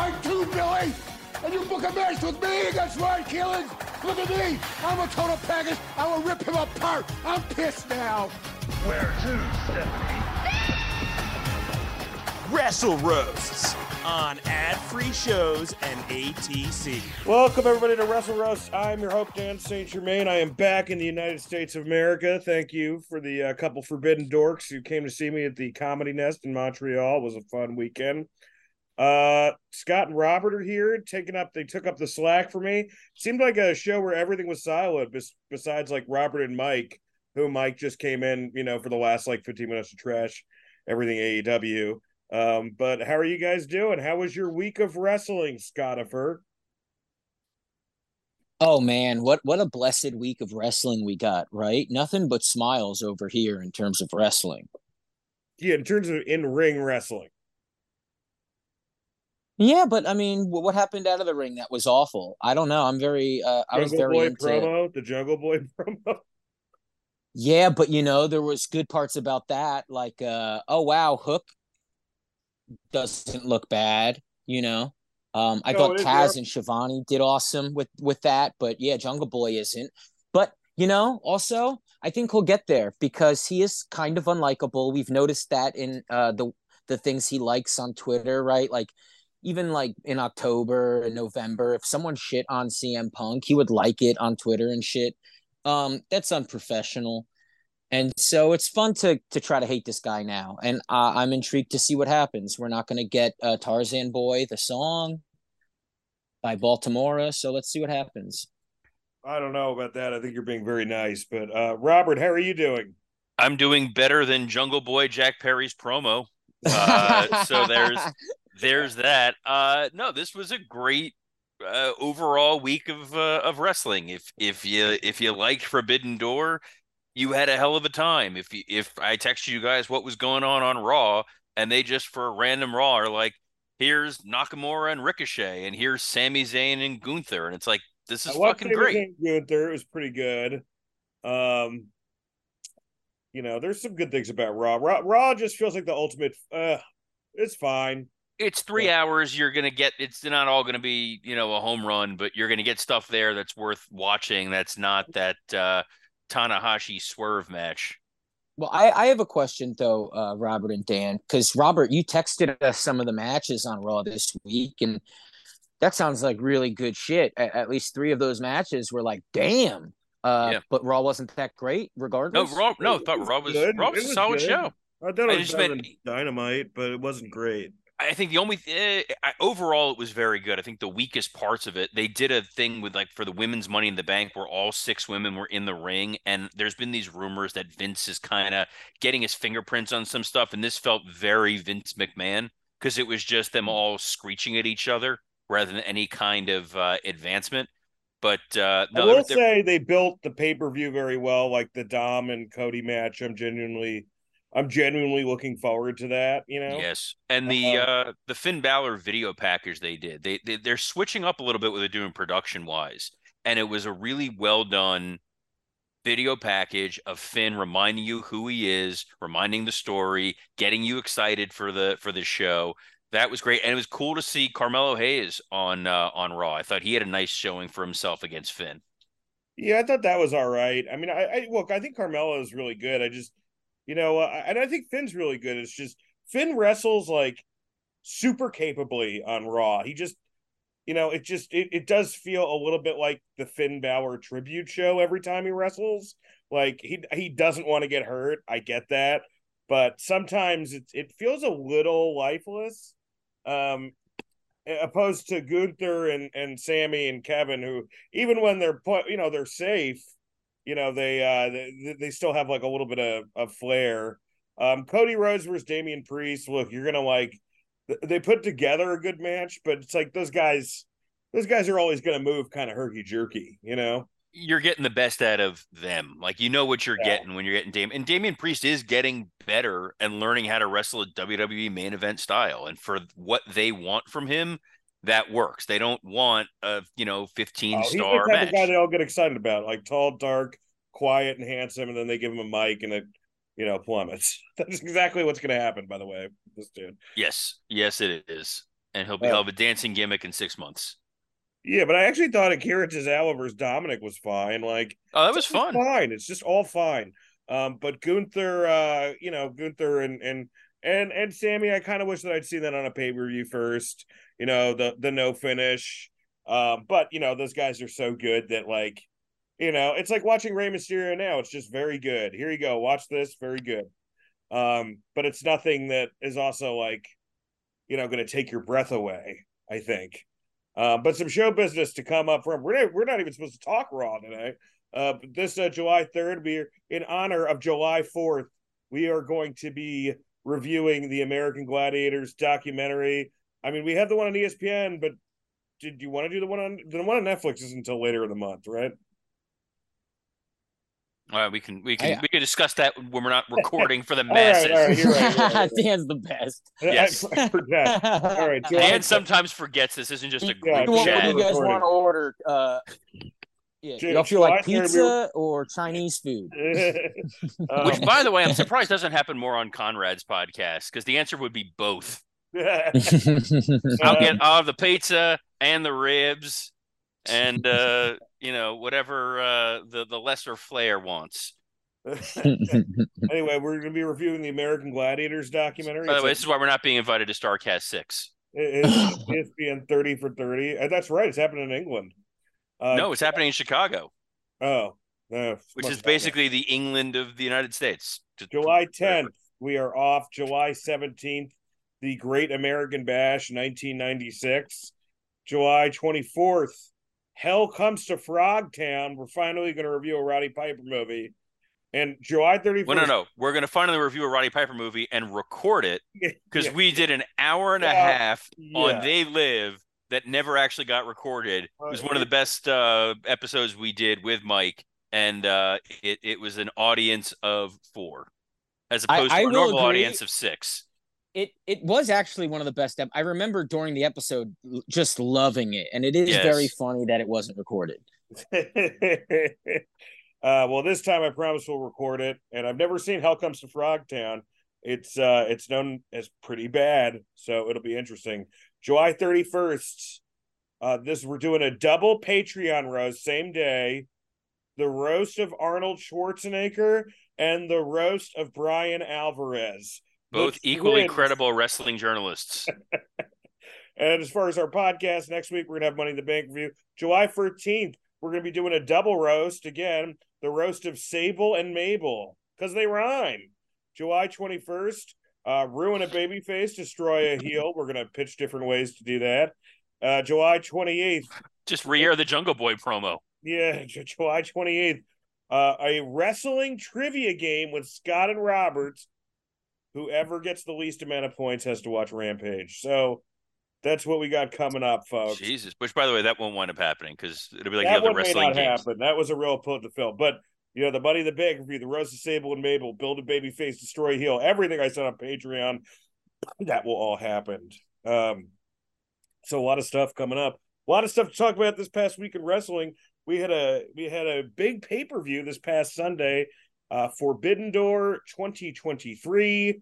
Are too tight too, Billy! And you book a match with me against Ryan Keelan! Look at me! I'm a total package! I will rip him apart! I'm pissed now! Where to, Stephanie? Wrestle Roasts on ad-free shows and ATC. Welcome everybody to Wrestle Roast. I'm your host Dan St. Germain. I am back in the United States of America. Thank you for the uh, couple forbidden dorks who came to see me at the Comedy Nest in Montreal. It was a fun weekend. Uh, Scott and Robert are here, taking up. They took up the slack for me. Seemed like a show where everything was silent, bes- besides like Robert and Mike, who Mike just came in, you know, for the last like 15 minutes to trash everything AEW. Um, but how are you guys doing? How was your week of wrestling, Scottifer? Oh man, what what a blessed week of wrestling we got, right? Nothing but smiles over here in terms of wrestling. Yeah, in terms of in ring wrestling. Yeah, but I mean, what happened out of the ring that was awful? I don't know. I'm very uh I was Jungle very Boy into promo, the Jungle Boy promo. Yeah, but you know, there was good parts about that like uh oh wow, Hook doesn't look bad, you know. Um I No, thought Taz and Schiavone did awesome with with that, but yeah, Jungle Boy isn't. But you know, also, I think he'll get there because he is kind of unlikable. We've noticed that in uh the the things he likes on Twitter, right? Like even like in October and November, if someone shit on CM Punk, he would like it on Twitter and shit. Um, that's unprofessional. And so it's fun to to try to hate this guy now, and uh, I'm intrigued to see what happens. We're not going to get uh, Tarzan Boy the song by Baltimora, so let's see what happens. I don't know about that. I think you're being very nice, but uh Robert, how are you doing? I'm doing better than Jungle Boy Jack Perry's promo. Uh, so there's there's that. Uh, no, this was a great uh, overall week of uh, of wrestling. If if you if you liked Forbidden Door, you had a hell of a time. If you, if I texted you guys what was going on on Raw, and they just for a random Raw are like, here's Nakamura and Ricochet, and here's Sami Zayn and Gunther, and it's like this is I fucking great. Gunther. It was pretty good. Um, you know, there's some good things about Raw. Raw, Raw just feels like the ultimate. Uh, it's fine. It's three hours you're gonna get it's not all gonna be you know a home run but you're gonna get stuff there that's worth watching that's not that uh tanahashi swerve match Well, I, I have a question though, uh, Robert and Dan, because Robert, you texted us some of the matches on Raw this week, and that sounds like really good shit. At, at least three of those matches were like, damn. Uh, Yeah. but Raw wasn't that great, no regardless. raw no i thought was raw was good. raw It was a solid good. show I thought I it was just better meant- Dynamite, but it wasn't great. I think the only th- eh, I, overall it was very good. I think the weakest parts of it, they did a thing with like for the women's Money in the Bank, where all six women were in the ring, and there's been these rumors that Vince is kind of getting his fingerprints on some stuff, and this felt very Vince McMahon because it was just them all screeching at each other rather than any kind of uh, advancement. But uh, I no, will there- there- say they built the pay per view very well, like the Dom and Cody match. I'm genuinely, I'm genuinely looking forward to that. You know, Yes, and the Uh, uh the Finn Balor video package they did, they, they they're switching up a little bit what they're doing production wise, and it was a really well done video package of Finn reminding you who he is, reminding the story, getting you excited for the for the show. That was great, and it was cool to see Carmelo Hayes on uh, on Raw. I thought he had a nice showing for himself against Finn. Yeah, I thought that was all right. I mean, I, I look, I think Carmelo is really good. I just, you know, uh, and I think Finn's really good. It's just Finn wrestles like super capably on Raw. He just, you know, it just it, it does feel a little bit like the Finn Balor tribute show every time he wrestles. Like he he doesn't want to get hurt. I get that, but sometimes it it feels a little lifeless. Um, opposed to Gunther and and Sami and Kevin, who even when they're put, you know, they're safe, you know, they uh they, they still have like a little bit of, of flair. Um, Cody Rhodes versus Damian Priest. Look, you're gonna like they put together a good match, but it's like those guys, those guys are always going to move kind of herky jerky, you know. You're getting the best out of them. Like you know what you're Yeah. getting when you're getting Damian. And Damian Priest is getting better and learning how to wrestle a WWE main event style. And for what they want from him, that works. They don't want a you know 15 Oh, he's the star type match. of guy they all get excited about, like tall, dark, quiet, and handsome, and then they give him a mic and it, you know, plummets. That's exactly what's going to happen. By the way, this dude. Yes, yes, it is. And he'll be Uh, he'll have a dancing gimmick in six months. Yeah, but I actually thought Akira Tozawa versus Dominic was fine. Like Oh, that was fun. Fine, it's just all fine. Um, but Gunther, uh, you know, Gunther and and and and Sami, I kind of wish that I'd seen that on a pay per view first. You know, the the no finish. Um, but you know, those guys are so good that like, you know, it's like watching Rey Mysterio now. It's just very good. Here you go, watch this, very good. Um, but it's nothing that is also like, you know, going to take your breath away. I think. Uh, but some show business to come up from. We're not, we're not even supposed to talk Raw today. Uh, this uh, July 3rd, we are in honor of July 4th, we are going to be reviewing the American Gladiators documentary. I mean, we have the one on ESPN, but did you want to do the one on the one on Netflix? Is until later in the month, right? All right, we can we can I- we can discuss that when we're not recording for the All right, masses. all right, you're right, you're right, you're right. Dan's the best. Yes. I, I. All right, July Dan sometimes forgets this isn't just a Yeah, group what, what chat. you guys want to order? Uh, yeah, Ju- y'all feel like July third, pizza or Chinese food? Um, Which, by the way, I'm surprised doesn't happen more on Conrad's podcast because the answer would be both. I'll get I'll the pizza and the ribs, and uh, you know whatever uh, the the lesser flair wants. anyway, we're going to be reviewing the American Gladiators documentary. By the It's way, a- this is why we're not being invited to Starcast Six. It's ESPN 30 for 30. Uh, That's right. It's happening in England. Uh, no, it's happening in Chicago, Oh, no, which is basically the England of the United States. July 10th. We are off July 17th. The Great American Bash 1996. July 24th. Hell comes to Frogtown. We're finally going to review a Roddy Piper movie. And July 31st. Well, no, no, we're going to finally review a Roddy Piper movie and record it because Yeah. we did an hour and a half Yeah. on They Live that never actually got recorded. It was one of the best uh, episodes we did with Mike, and uh, it it was an audience of four, as opposed I to a normal agree. audience of six. it it was actually one of the best. ep- I remember during the episode just loving it, and it is Yes. very funny that it wasn't recorded. uh, well, this time I promise we'll record it. And I've never seen Hell Comes to Frogtown. It's uh, it's known as pretty bad, so it'll be interesting. July thirty first. Uh, this we're doing a double Patreon roast same day. The roast of Arnold Schwarzenegger and the roast of Bryan Alvarez. Both equally credible wrestling journalists. And as far as our podcast, next week we're gonna have Money in the Bank review. July 13th, we're gonna be doing a double roast again, the roast of Sable and Mabel, because they rhyme. July 21st, uh, ruin a baby face, destroy a heel. We're gonna pitch different ways to do that. Uh, July 28th, Just re-air the Jungle Boy promo. yeah, July 28th, uh, a wrestling trivia game with Scott and Roberts. Whoever gets the least amount of points has to watch Rampage. So that's what we got coming up, folks. Jesus. Which, by the way, that won't wind up happening because it'll be like that the other wrestling games. happen. That was a real pull to fill. But you know, the Money the Bank review, the Rose of Sable and Mabel, build a baby face, destroy heel, everything I said on Patreon, that will all happen. Um, so a lot of stuff coming up. A lot of stuff to talk about this past week in wrestling. We had a we had a big pay per view this past Sunday, uh, Forbidden Door 2023.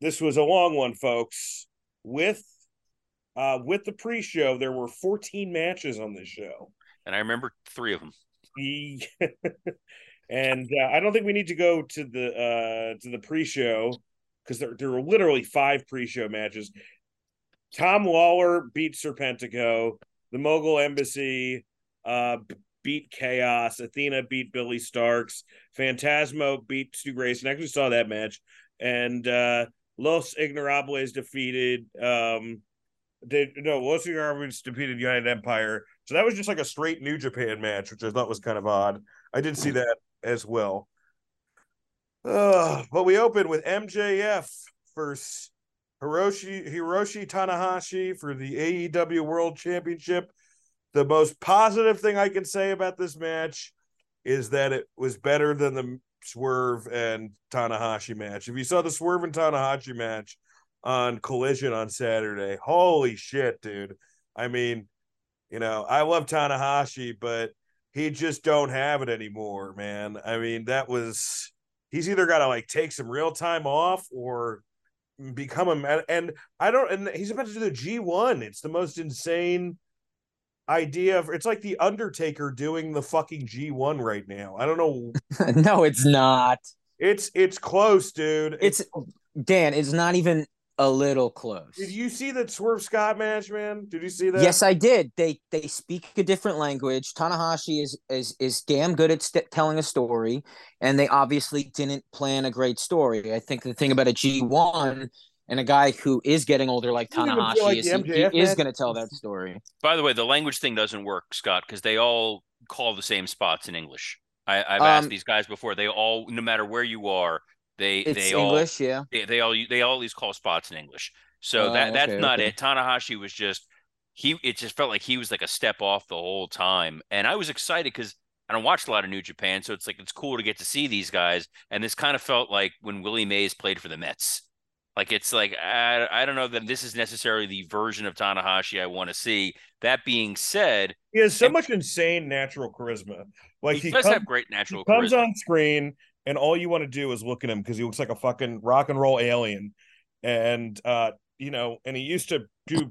This was a long one, folks. With uh, with the pre show, there were 14 matches on this show. And I remember three of them. And uh, I don't think we need to go to the uh to the pre-show because there there were literally five pre-show matches. Tom Lawlor beat Serpentico, the Mogul Embassy uh beat Chaos, Athena beat Billie Starkz, Phantasmo beat Stu Grayson. I actually saw that match, and uh Los Ingobernables defeated um they no Los Ingobernables defeated United Empire. So that was just like a straight New Japan match, which I thought was kind of odd. I did see that as well. Uh, but we opened with MJF versus Hiroshi Hiroshi Tanahashi for the AEW World Championship. The most positive thing I can say about this match is that it was better than the Swerve and Tanahashi match. If you saw the Swerve and Tanahashi match on Collision on Saturday, holy shit, dude. I mean, you know, I love Tanahashi, but he just don't have it anymore, man. I mean, that was he's either got to like take some real time off or become a man and I don't and he's about to do the G1. It's the most insane idea of it's like the Undertaker doing the fucking G1 right now. I don't know. no, it's not. It's it's close, dude. It's Dan, it's not even a little close. Did you see that Swerve Scott match, man? Did you see that? Yes, I did. They they speak a different language. Tanahashi is is is damn good at st- telling a story, and they obviously didn't plan a great story. I think the thing about a G one and a guy who is getting older like Tanahashi like is he, he is going to tell that story. By the way, the language thing doesn't work, Scott, because they all call the same spots in English. I, have um, asked these guys before. They all, no matter where you are, they it's they English, all, yeah. They, they all they always call spots in English. So that oh, that's okay, not okay. it. Tanahashi was just he. It just felt like he was like a step off the whole time, and I was excited because I don't watch a lot of New Japan, so it's like it's cool to get to see these guys. And this kind of felt like when Willie Mays played for the Mets. Like it's like I, I don't know that this is necessarily the version of Tanahashi I want to see. That being said, he has so and, much insane natural charisma. Like he, he does come, have great natural. He comes on screen, and all you want to do is look at him because he looks like a fucking rock and roll alien. And uh, you know, and he used to do.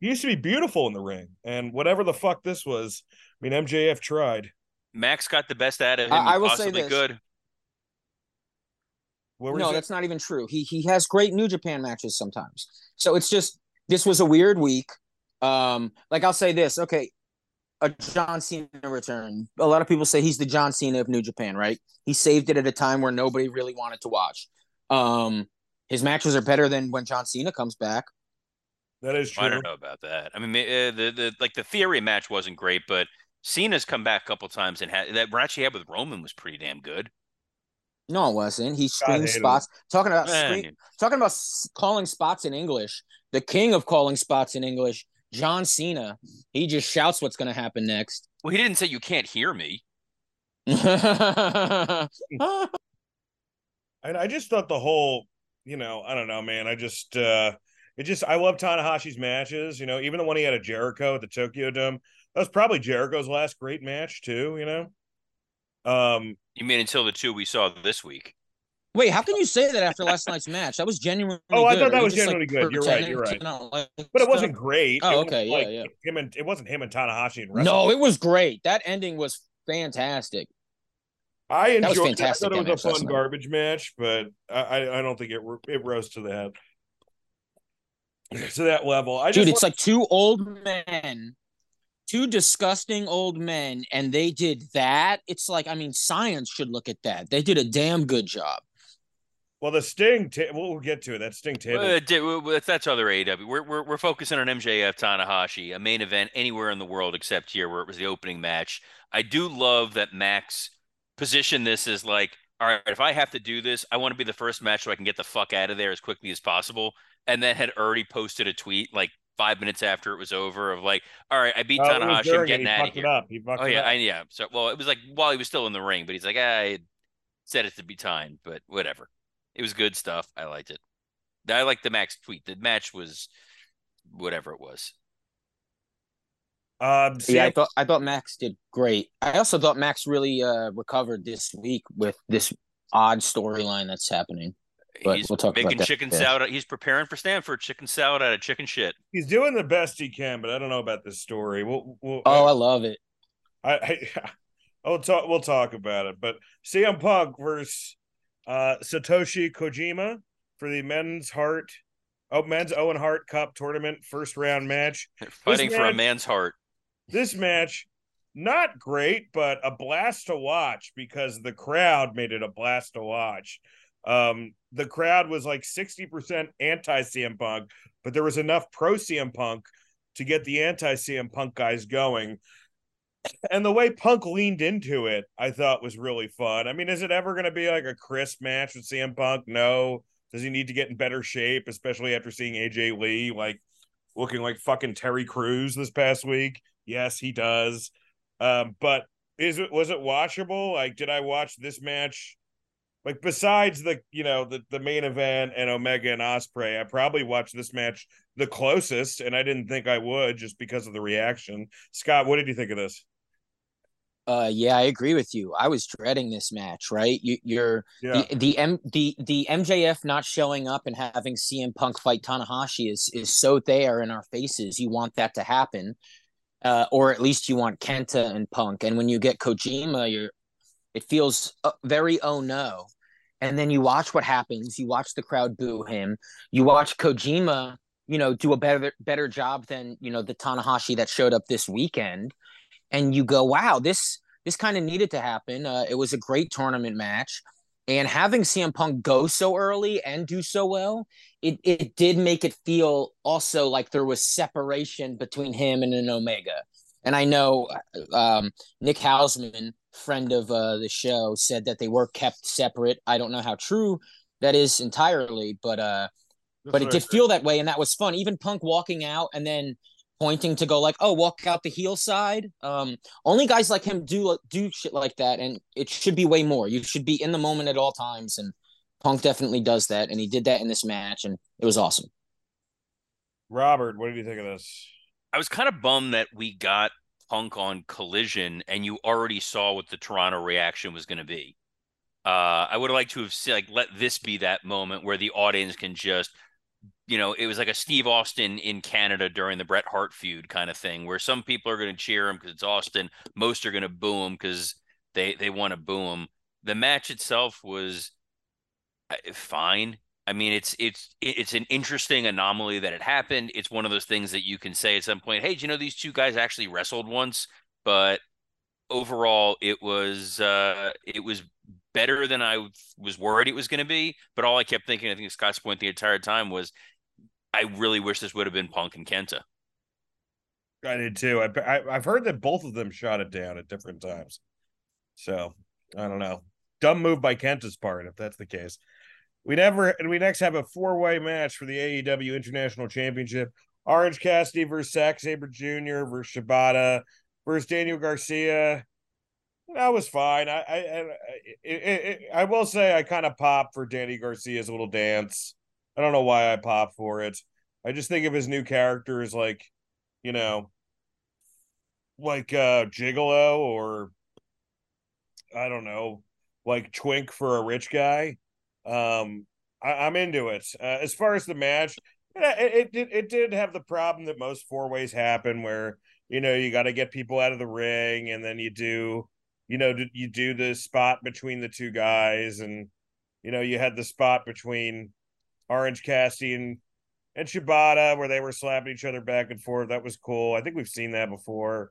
he used to be beautiful in the ring, and whatever the fuck this was, I mean, MJF tried. Max got the best out of him. I, I will say this. Good no, that's not even true. He he has great New Japan matches sometimes. So it's just this was a weird week. Um, like I'll say this, okay, a John Cena return. A lot of people say he's the John Cena of New Japan, right? He saved it at a time where nobody really wanted to watch. Um, his matches are better than when John Cena comes back. That is true. I don't know about that. I mean, uh, the the like the theory match wasn't great, but Cena's come back a couple times and had that match he had with Roman was pretty damn good. No, it wasn't. He screamed spots. Talking about scream, talking about calling spots in English. The king of calling spots in English, John Cena. He just shouts what's going to happen next. Well, he didn't say you can't hear me. and I just thought the whole, you know, I don't know, man. I just, uh it just, I love Tanahashi's matches. You know, even the one he had at Jericho at the Tokyo Dome. That was probably Jericho's last great match too. You know. Um, you mean until the two we saw this week? Wait, how can you say that after last night's match? That was genuinely. Oh, I thought that was genuinely like, good. You're right. You're right. Like but it wasn't great. Oh, okay. Like yeah, yeah. Him and it wasn't him and Tanahashi and No, it was great. That ending was fantastic. I enjoyed. It. I thought it was a fun garbage match, but I I don't think it it rose to that to that level. I dude, it's like two old men two disgusting old men and they did that it's like i mean science should look at that they did a damn good job well the sting t- we'll get to it that sting table uh, that's other aw we're, we're, we're focusing on mjf tanahashi a main event anywhere in the world except here where it was the opening match i do love that max positioned this as like all right if i have to do this i want to be the first match so i can get the fuck out of there as quickly as possible and then had already posted a tweet like five minutes after it was over of like, all right, I beat uh, Tanahashi. I'm getting out of here. oh yeah, I, yeah. So well, it was like while he was still in the ring, but he's like, ah, I said it to be time, but whatever. It was good stuff. I liked it. I liked the Max tweet. The match was whatever it was. Um, yeah, I thought I thought Max did great. I also thought Max really uh, recovered this week with this odd storyline that's happening. But he's we'll talk making about chicken salad. He's preparing for Stanford chicken salad out of chicken shit. He's doing the best he can, but I don't know about this story. We'll, we'll oh, I, I love it. I, I I'll talk. We'll talk about it. But CM Punk versus uh, Satoshi Kojima for the men's heart, oh men's Owen Hart Cup tournament first round match. Fighting for a man's heart. This match, not great, but a blast to watch because the crowd made it a blast to watch. Um, the crowd was like 60% anti CM Punk, but there was enough pro CM Punk to get the anti CM Punk guys going. And the way Punk leaned into it, I thought was really fun. I mean, is it ever going to be like a crisp match with CM Punk? No. Does he need to get in better shape, especially after seeing AJ Lee like looking like fucking Terry Crews this past week? Yes, he does. Um, but is it was it watchable? Like, did I watch this match? Like, besides the you know the the main event and Omega and Ospreay, I probably watched this match the closest, and I didn't think I would just because of the reaction. Scott, what did you think of this? Uh, yeah, I agree with you. I was dreading this match. Right, you, you're Yeah. the the M the the MJF not showing up and having CM Punk fight Tanahashi is is so there in our faces. You want that to happen, uh, or at least you want Kenta and Punk. And when you get Kojima, you're it feels uh, very oh no. And then you watch what happens. You watch the crowd boo him. You watch Kojima, you know, do a better better job than you know the Tanahashi that showed up this weekend and you go, wow, this this kind of needed to happen. Uh, it was a great tournament match, and having CM Punk go so early and do so well, it it did make it feel also like there was separation between him and an Omega. And I know um, Nick Hausman, friend of uh, the show, said that they were kept separate. I don't know how true that is entirely, but uh, but it did feel that way, and that was fun. Even Punk walking out and then pointing to go like, "Oh, walk out the heel side." Um, only guys like him do do shit like that, and it should be way more. You should be in the moment at all times, and Punk definitely does that, and he did that in this match, and it was awesome. Robert, what did you think of this? I was kind of bummed that we got Punk on Collision, and you already saw what the Toronto reaction was going to be. Uh, I would have liked to have seen, like let this be that moment where the audience can just, you know, it was like a Steve Austin in Canada during the Bret Hart feud kind of thing, where some people are going to cheer him because it's Austin, most are going to boo him because they they want to boo him. The match itself was fine. I mean, it's it's it's an interesting anomaly that it happened. It's one of those things that you can say at some point, "Hey, do you know these two guys actually wrestled once?" But overall, it was uh, it was better than I was worried it was going to be. But all I kept thinking, I think Scott's point the entire time was, I really wish this would have been Punk and Kenta. I did too. I, I I've heard that both of them shot it down at different times. So I don't know. Dumb move by Kenta's part, if that's the case. We never and we next have a four way match for the AEW International Championship. Orange Cassidy versus Zack Sabre Jr. versus Shibata versus Daniel Garcia. That was fine. I I I, it, it, I will say I kind of popped for Danny Garcia's little dance. I don't know why I pop for it. I just think of his new character as like, you know, like uh Gigolo or I don't know, like Twink for a rich guy. Um, I, am into it. Uh, as far as the match, it, it it did have the problem that most four ways happen, where you know you got to get people out of the ring, and then you do, you know, you do the spot between the two guys, and you know you had the spot between Orange Cassidy and Shibata where they were slapping each other back and forth. That was cool. I think we've seen that before,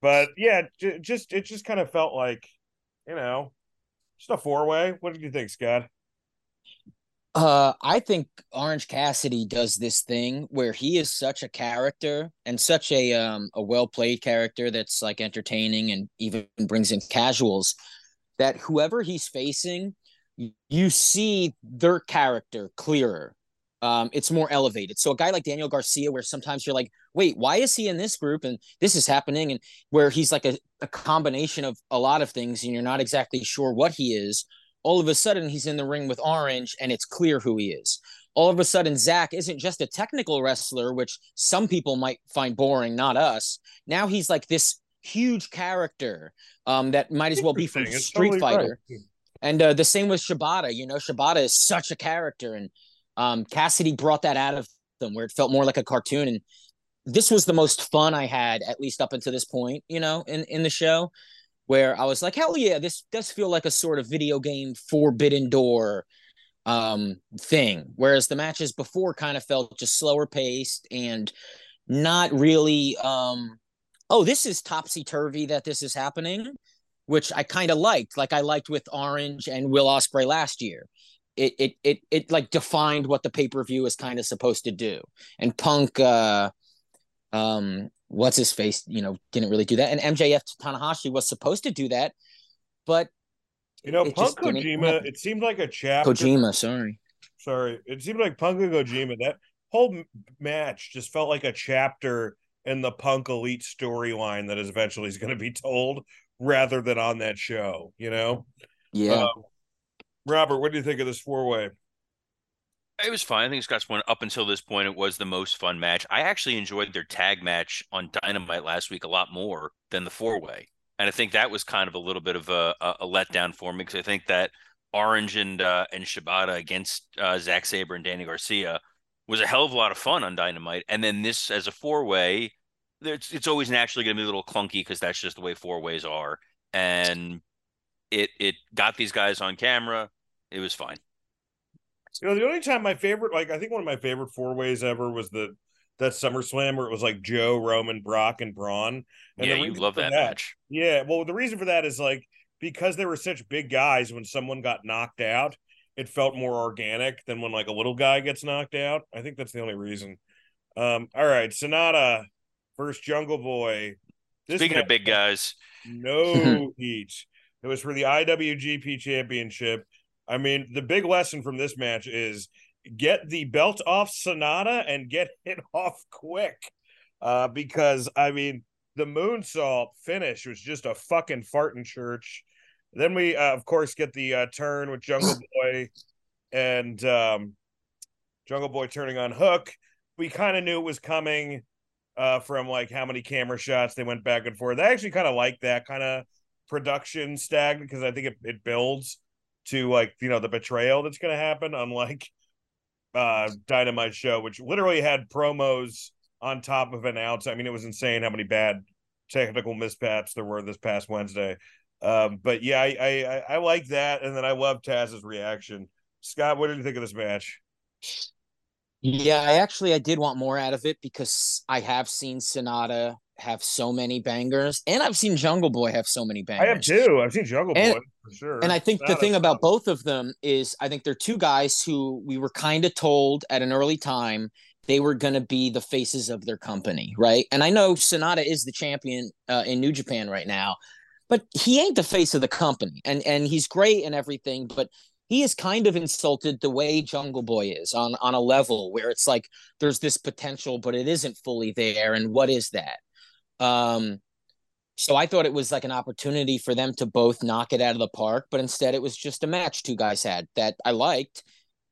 but yeah, j- just it just kind of felt like, you know, just a four way. What did you think, Scott? Uh, I think Orange Cassidy does this thing where he is such a character and such a um a well played character that's like entertaining and even brings in casuals that whoever he's facing, you see their character clearer. Um, it's more elevated. So a guy like Daniel Garcia, where sometimes you're like, wait, why is he in this group and this is happening, and where he's like a, a combination of a lot of things, and you're not exactly sure what he is all of a sudden he's in the ring with Orange and it's clear who he is. All of a sudden, Zack isn't just a technical wrestler, which some people might find boring, not us. Now he's like this huge character um, that might as well be from Street totally Fighter. right. And uh, the same with Shibata. You know, Shibata is such a character, and um, Cassidy brought that out of them where it felt more like a cartoon. And this was the most fun I had, at least up until this point. You know, in in the show, where I was like, hell yeah, this does feel like a sort of video game Forbidden Door um thing. Whereas the matches before kind of felt just slower paced and not really um oh, this is topsy turvy that this is happening, which I kind of liked. Like I liked with Orange and Will Ospreay last year. It it it it like defined what the pay per view is kind of supposed to do. And Punk, uh, um, what's his face, you know, didn't really do that. And MJF Tanahashi was supposed to do that, but You know, Punk Kojima, it seemed like a chapter Kojima, sorry. Sorry, it seemed like Punk and Kojima. That whole match just felt like a chapter in the Punk Elite storyline that is eventually is going to be told, rather than on that show. You know, Yeah. Um, Robert, what do you think of this four way? It was fine. I think Scott's one up until this point. It was the most fun match. I actually enjoyed their tag match on Dynamite last week a lot more than the four way, and I think that was kind of a little bit of a, a, a letdown for me because I think that Orange and uh, and Shibata against uh, Zack Sabre and Danny Garcia was a hell of a lot of fun on Dynamite, and then this as a four way, it's it's always naturally going to be a little clunky because that's just the way four ways are, and it it got these guys on camera. It was fine. You know, the only time my favorite, like I think one of my favorite four ways ever was the that SummerSlam where it was like Joe, Roman, Brock, and Braun. And yeah, you love for that, match. Yeah, well, the reason for that is like because they were such big guys. When someone got knocked out, it felt more organic than when like a little guy gets knocked out. I think that's the only reason. Um, all right, Sanada versus Jungle Boy. This Speaking of big guys, no heat. It was for the IWGP Championship. I mean, the big lesson from this match is get the belt off Sanada and get it off quick. Uh, because I mean, the moonsault finish was just a fucking fart in church. Then we, uh, of course, get the uh, turn with Jungle Boy and um, Jungle Boy turning on Hook. We kind of knew it was coming uh, from like how many camera shots they went back and forth. I actually kind of like that kind of production stag because I think it, it builds to like you know the betrayal that's going to happen. Unlike uh, Dynamite show, which literally had promos on top of an outs. I mean, it was insane how many bad technical mishaps there were this past Wednesday. Um, but yeah, I, I I like that, and then I love Taz's reaction. Scott, what did you think of this match? Yeah, I actually I did want more out of it because I have seen Sanada have so many bangers, and I've seen Jungle Boy have so many bangers. I have too. I've seen Jungle And- Boy for sure. And I think the thing about both of them is I think they're two guys who we were kind of told at an early time they were going to be the faces of their company, right? And I know Sanada is the champion uh, in New Japan right now, but he ain't the face of the company. And and he's great and everything, but he is kind of insulted the way Jungle Boy is on on a level where it's like there's this potential, but it isn't fully there. And what is that? Um, so I thought it was like an opportunity for them to both knock it out of the park, but instead it was just a match two guys had that I liked,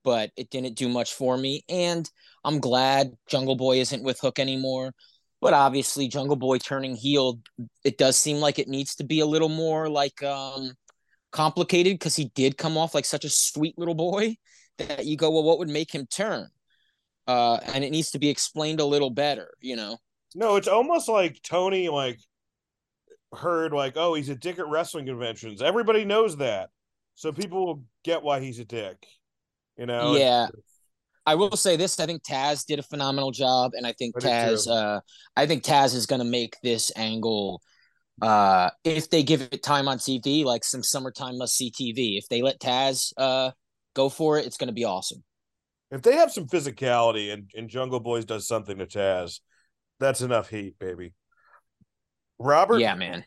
but it didn't do much for me. And I'm glad Jungle Boy isn't with Hook anymore. But obviously, Jungle Boy turning heel, it does seem like it needs to be a little more like um complicated because he did come off like such a sweet little boy that you go, well, what would make him turn? Uh, and it needs to be explained a little better, you know. No, it's almost like Tony like heard like, oh, he's a dick at wrestling conventions. Everybody knows that, so people will get why he's a dick. You know? Yeah. I will say this: I think Taz did a phenomenal job, and I think I Taz, uh, I think Taz is going to make this angle. Uh, if they give it time on TV, like some summertime must see TV, if they let Taz uh go for it, it's going to be awesome. If they have some physicality and, and Jungle Boys does something to Taz, that's enough heat, baby. Robert, Yeah, man.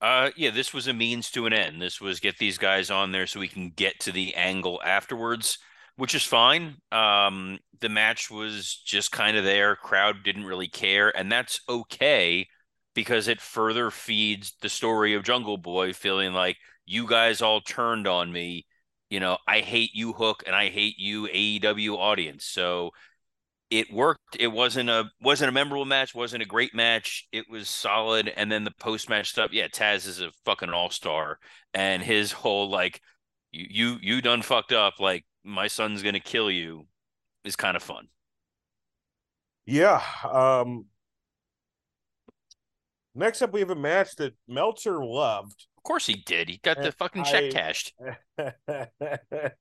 Uh, yeah, this was a means to an end. This was get these guys on there so we can get to the angle afterwards, which is fine. Um, the match was just kind of there. Crowd didn't really care, and that's okay because it further feeds the story of Jungle Boy feeling like you guys all turned on me. You know, I hate you, Hook, and I hate you, AEW audience. So it worked. It wasn't a wasn't a memorable match, wasn't a great match. It was solid. And then the post match stuff, yeah, Taz is a fucking all star, and his whole like, you you you done fucked up. Like my son's gonna kill you, is kind of fun. yeah. Um, next up, we have a match that Meltzer loved. Of course he did. He got the Uh, fucking check I- cashed.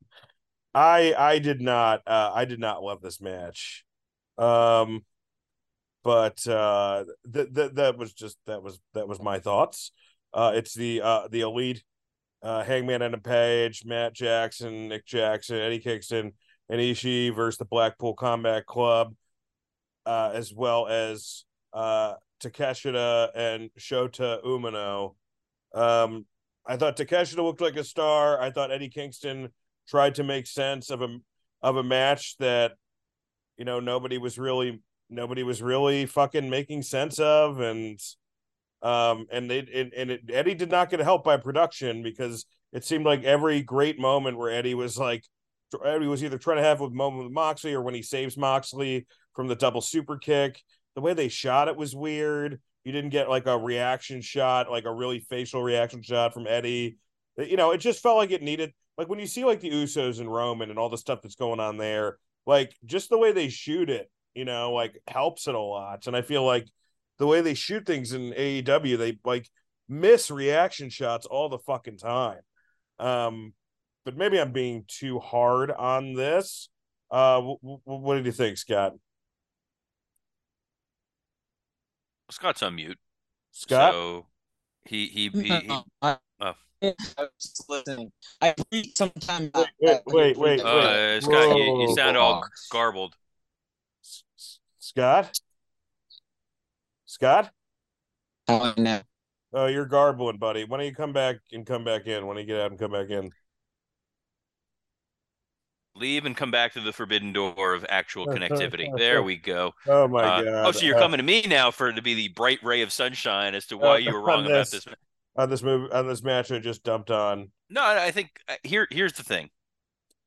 I I did not uh I did not love this match. Um but uh that that that was just that was that was my thoughts. Uh it's the uh the elite uh Hangman a Page, Matt Jackson, Nick Jackson, Eddie Kingston, and Ishii versus the Blackpool Combat Club, uh as well as uh Takeshita and Shota Umino. Um I thought Takeshita looked like a star. I thought Eddie Kingston tried to make sense of him of a match that you know nobody was really nobody was really fucking making sense of and um and they and, and it, Eddie did not get help by production because it seemed like every great moment where Eddie was like Eddie was either trying to have a moment with Moxley or when he saves Moxley from the double super kick. The way they shot it was weird. You didn't get like a reaction shot, like a really facial reaction shot from Eddie. You know, it just felt like it needed like when you see like the Usos and Roman and all the stuff that's going on there, like just the way they shoot it, you know, like helps it a lot. And I feel like the way they shoot things in AEW, they like miss reaction shots all the fucking time. Um, but maybe I'm being too hard on this. Uh, w- w- what did you think, Scott? Scott's on mute. Scott, So he he, he, he No, I, oh. I was just listening. I read sometimes. Wait, wait, wait, wait, uh, Scott, you, you sound all garbled. S- S- Scott, Scott. Oh, no. Oh, you're garbling, buddy. Why don't you come back and come back in? Why don't you get out and come back in? Leave and come back to the forbidden door of actual connectivity. There we go. Oh my Uh, god! oh, so you're Uh, coming to me now for it to be the bright ray of sunshine as to why Uh, you were on wrong about this. this. on this move on this match I just dumped on. No, I I think uh, here here's the thing.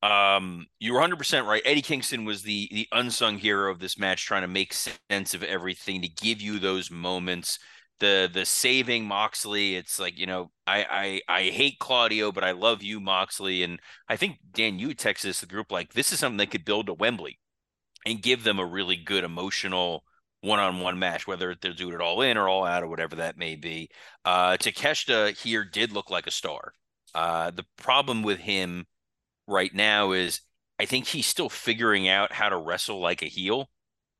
Um, you were 100 percent right. Eddie Kingston was the the unsung hero of this match, trying to make sense of everything to give you those moments. The the saving Moxley. It's like you know, I I I hate Claudio, but I love you, Moxley. And I think Dan, you to the group like this is something they could build to Wembley and give them a really good emotional one-on-one match, whether they're doing it all in or all out or whatever that may be. Uh, Takeshita here did look like a star. Uh, the problem with him right now is I think he's still figuring out how to wrestle like a heel.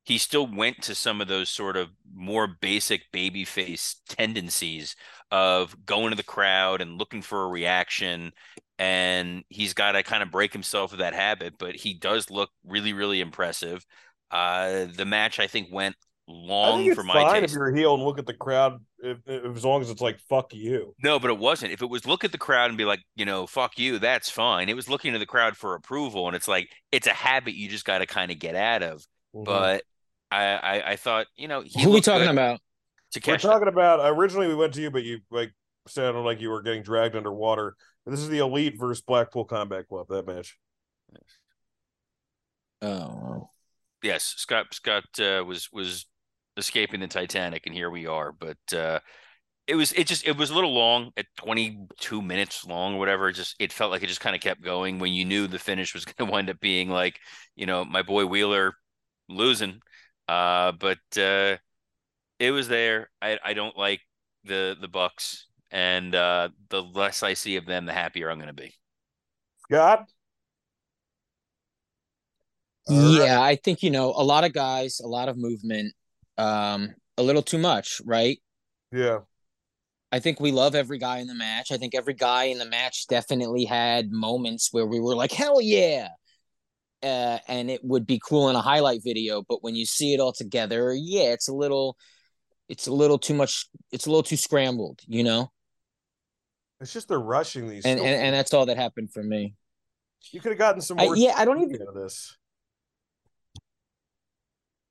He still went to some of those sort of more basic babyface tendencies of going to the crowd and looking for a reaction. And he's got to kind of break himself of that habit, but he does look really, really impressive. Uh, the match I think went long for my fine taste. if you're a heel and look at the crowd, if, if as long as it's like "fuck you." No, but it wasn't. If it was look at the crowd and be like, you know, fuck you, that's fine. It was looking to the crowd for approval, and it's like it's a habit you just got to kind of get out of. Mhm. But I, I, I thought, you know, he Who are we talking about? we're talking about originally we went to you, but you like sounded like you were getting dragged underwater. This is the Elite versus Blackpool Combat Club. That match. Oh, Yes, Scott Scott uh, was was escaping the Titanic, and here we are. But uh, it was it just it was a little long at 22 minutes long or whatever. It just it felt like it just kind of kept going when you knew the finish was going to wind up being like, you know, my boy Wheeler losing. Uh, but uh, it was there. I I don't like the the Bucks, and uh, the less I see of them, the happier I'm going to be. Scott. All right. yeah. I think you know a lot of guys, a lot of movement, um, a little too much, right? Yeah. I think we love every guy in the match. I think every guy in the match definitely had moments where we were like, hell yeah. Uh, and it would be cool in a highlight video, but when you see it all together, yeah, it's a little it's a little too much it's a little too scrambled, you know? It's just they're rushing these. And and, and that's all that happened for me. you could have gotten some I, more. yeah, I don't even out of this.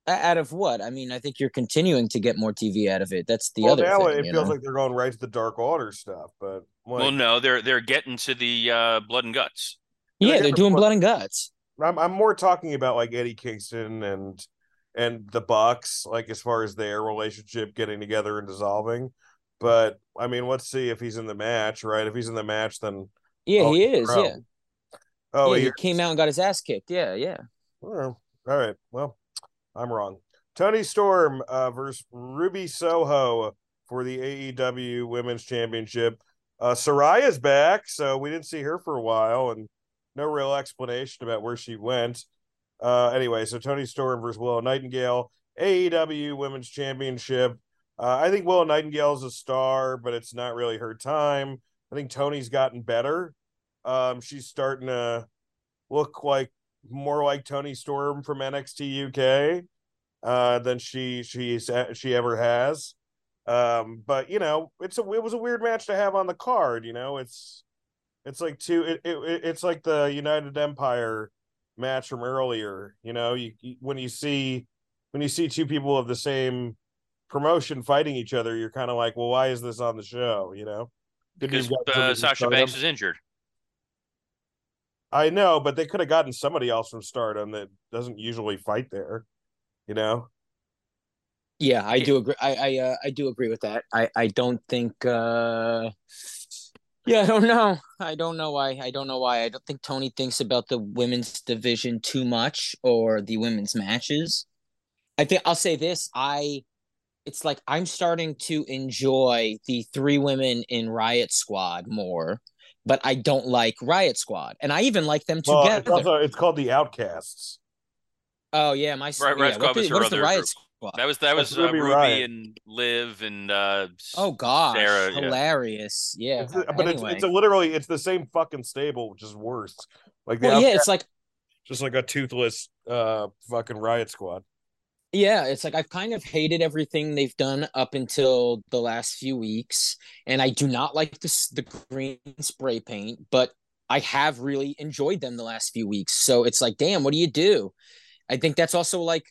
out of what? I mean, I think you're continuing to get more TV out of it. That's the well, other now thing. it feels know? like they're going right to the Dark Order stuff, but like, well, no, they're they're getting to the uh, blood and guts. yeah, they're doing blood and guts. I'm I'm more talking about like Eddie Kingston and and the Bucks, like as far as their relationship getting together and dissolving. But I mean, let's see if he's in the match, right? If he's in the match, then Yeah, Oh, he is. bro. Yeah. oh, yeah, he came out and got his ass kicked. Yeah, yeah. All right. Well, I'm wrong. Toni Storm uh, versus Ruby Soho for the AEW Women's Championship. Uh, Saraya's back, so we didn't see her for a while, and no real explanation about where she went. Uh, anyway, so Toni Storm versus Willow Nightingale, AEW Women's Championship. Uh, I think Willow Nightingale is a star, but it's not really her time. I think Toni's gotten better. Um, she's starting to look like more like Toni Storm from NXT UK uh, than she she's she ever has. Um, but you know, it's a it was a weird match to have on the card. You know, it's it's like two it, it it's like the United Empire match from earlier. You know, you, you when you see when you see two people of the same promotion fighting each other, you're kind of like, well, why is this on the show? You know, because you uh, Sasha Banks is injured. I know, but they could have gotten somebody else from Stardom that doesn't usually fight there. You know, Yeah, I do agree. I I uh, I do agree with that. I I don't think. uh Yeah, I don't know. I don't know why. I don't know why. I don't think Tony thinks about the women's division too much or the women's matches. I think I'll say this. I. It's like I'm starting to enjoy the three women in Riot Squad more, but I don't like Riot Squad, and I even like them well, together. it's also it's called the Outcasts. oh yeah, my Right, yeah, Riot what Squad the- was her what is the Riot group. Squad? That was that was That's uh, Ruby Ruby Riot. and Liv and uh, Oh gosh, Sarah, yeah. hilarious! Yeah, It's, but it's anyway. it's a, literally it's the same fucking stable, which is worse. Like well, yeah, it's like just like a toothless uh fucking riot squad. yeah, it's like I've kind of hated everything they've done up until the last few weeks, and I do not like this the green spray paint, but I have really enjoyed them the last few weeks. So it's like, damn, what do you do? I think that's also like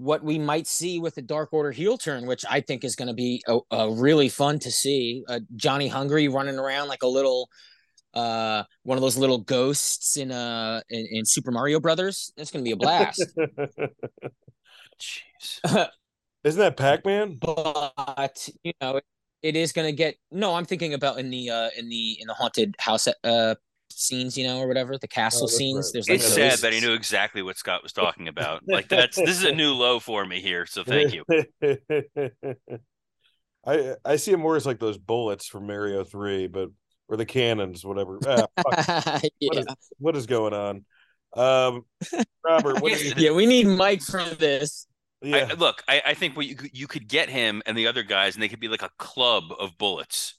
what we might see with the Dark Order heel turn, which I think is going to be a, a really fun to see. Uh, Johnny Hungee running around like a little, uh, one of those little ghosts in uh in, in Super Mario Brothers. It's going to be a blast. jeez. Isn't that Pac Man? but you know, it, it is going to get. No, I'm thinking about in the uh in the in the haunted house uh scenes, you know, or whatever the castle Oh, scenes. right. There's like It's Like sad that he knew exactly what Scott was talking about. Like that's this is a new low for me here. So thank you. I I see him more as like those bullets from Mario Three, but or the cannons, whatever. Ah, yeah. what is going on? Um, Robert, what do you? yeah, we need Mike for this. Yeah, I, look, I, I think what you you could get him and the other guys, and they could be like a club of bullets.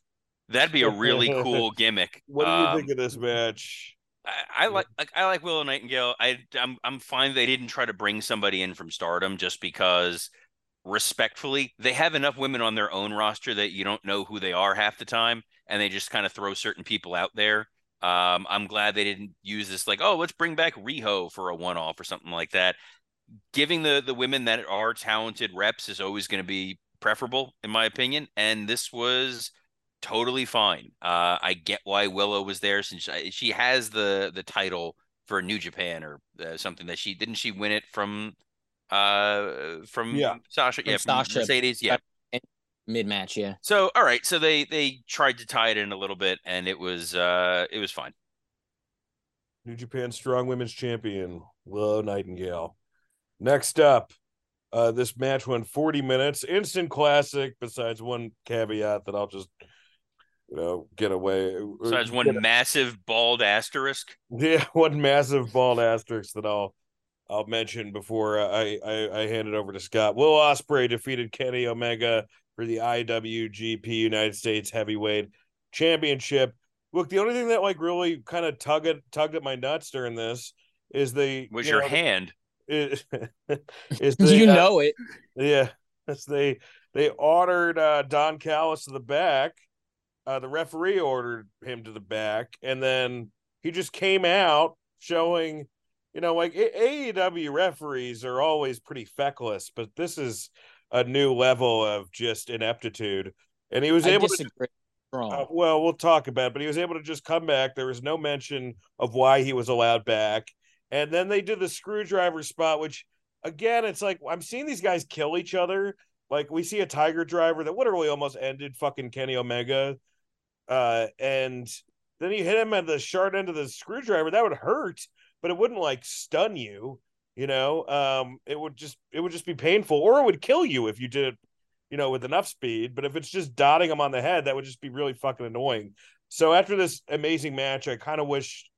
That'd be a really cool gimmick. what do you Um, think of this match? I, I like like I like Willow Nightingale. I I'm I'm fine they didn't try to bring somebody in from Stardom just because respectfully they have enough women on their own roster that you don't know who they are half the time and they just kind of throw certain people out there. Um, I'm glad they didn't use this like oh let's bring back Riho for a one off or something like that. Giving the the women that are talented reps is always going to be preferable in my opinion, and this was totally fine. Uh, I get why Willow was there since she, she has the the title for New Japan or uh, something that she didn't she win it from uh from Yeah. Sasha From yeah from Sasha. Mercedes yeah. Mid match, yeah. So all right, so they they tried to tie it in a little bit and it was uh it was fine. New Japan Strong Women's Champion Willow Nightingale. Next up, uh, this match went 40 minutes, instant classic. Besides one caveat that I'll just, you know, get away. Besides get one massive bald asterisk. Yeah, one massive bald asterisk that I'll I'll mention before I I, I hand it over to Scott. Will Ospreay defeated Kenny Omega for the IWGP United States Heavyweight Championship. Look, the only thing that like really kind of tugged at tugged at my nuts during this is the Was you your know, hand? is, is the, you uh, know it. yeah, as they they ordered uh, Don Callis to the back. Uh, the referee ordered him to the back, and then he just came out showing, you know, like AEW referees are always pretty feckless, but this is a new level of just ineptitude. And he was I able to disagree. Strong. uh, well, we'll talk about it, but he was able to just come back. There was no mention of why he was allowed back. And then they did the screwdriver spot, which again, it's like I'm seeing these guys kill each other. Like we see a tiger driver that literally almost ended fucking Kenny Omega. Uh, and then you hit him at the sharp end of the screwdriver, that would hurt, but it wouldn't like stun you, you know. Um, it would just it would just be painful, or it would kill you if you did it you know, with enough speed. But if it's just dotting him on the head, that would just be really fucking annoying. So after this amazing match, I kind of wish,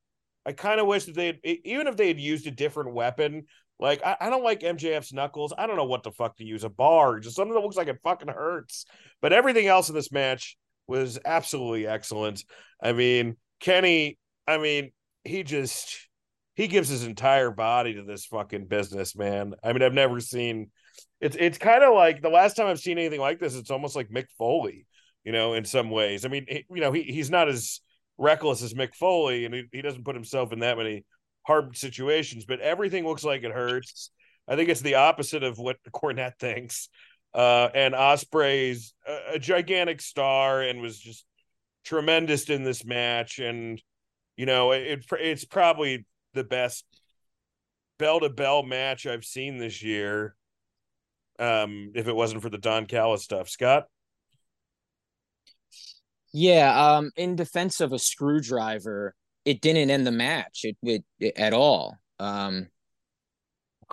I kind of wish that they, even if they had used a different weapon, like I, I don't like MJF's knuckles. I don't know what the fuck to use, a bar, just something that looks like it fucking hurts. But everything else in this match was absolutely excellent. I mean, Kenny, I mean, he just he gives his entire body to this fucking business, man. I mean, I've never seen it's it's kind of like the last time I've seen anything like this. It's almost like Mick Foley, you know, in some ways. I mean, he, you know, he he's not as reckless as Mick Foley, and he, he doesn't put himself in that many hard situations, but everything looks like it hurts. I think it's the opposite of what Cornette thinks. Uh, and Ospreay's a, a gigantic star and was just tremendous in this match. And you know, it, it's probably the best bell to bell match I've seen this year. Um, if it wasn't for the Don Callis stuff, Scott. Yeah, um, in defense of a screwdriver, it didn't end the match it, it, it at all. Um,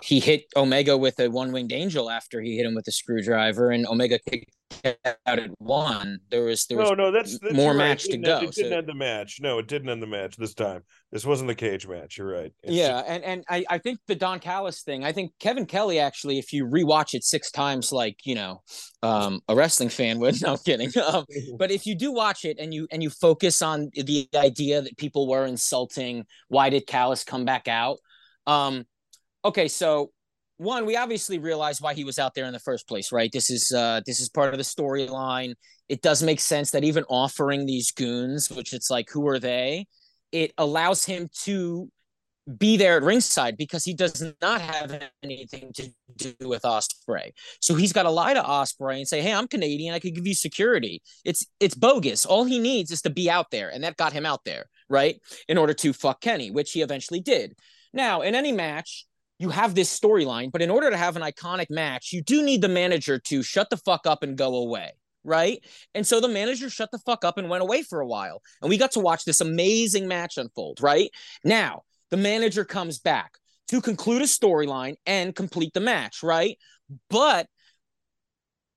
he hit Omega with a one winged angel after he hit him with a screwdriver, and Omega kicked out at one. There was there was no, no, that's, that's more right. match It to didn't go. end- It didn't so- end the match. No, it didn't end the match this time. This wasn't the cage match. You're right. It's yeah, just- and and I, I think the Don Callis thing, I think Kevin Kelly actually, if you rewatch it six times, like you know, um, a wrestling fan would. No, I'm kidding. Um, but if you do watch it and you and you focus on the idea that people were insulting, why did Callis come back out? Um, okay, so one, we obviously realize why he was out there in the first place, right? This is uh this is part of the storyline. It does make sense that even offering these goons, which it's like, who are they? It allows him to be there at ringside because he does not have anything to do with Ospreay. So he's got to lie to Ospreay and say, "Hey, I'm Canadian. I could give you security." It's it's bogus. All he needs is to be out there, and that got him out there, right? In order to fuck Kenny, which he eventually did. Now, in any match, you have this storyline, but in order to have an iconic match, you do need the manager to shut the fuck up and go away. Right. And so the manager shut the fuck up and went away for a while. And we got to watch this amazing match unfold. Right now, the manager comes back to conclude a storyline and complete the match. Right. But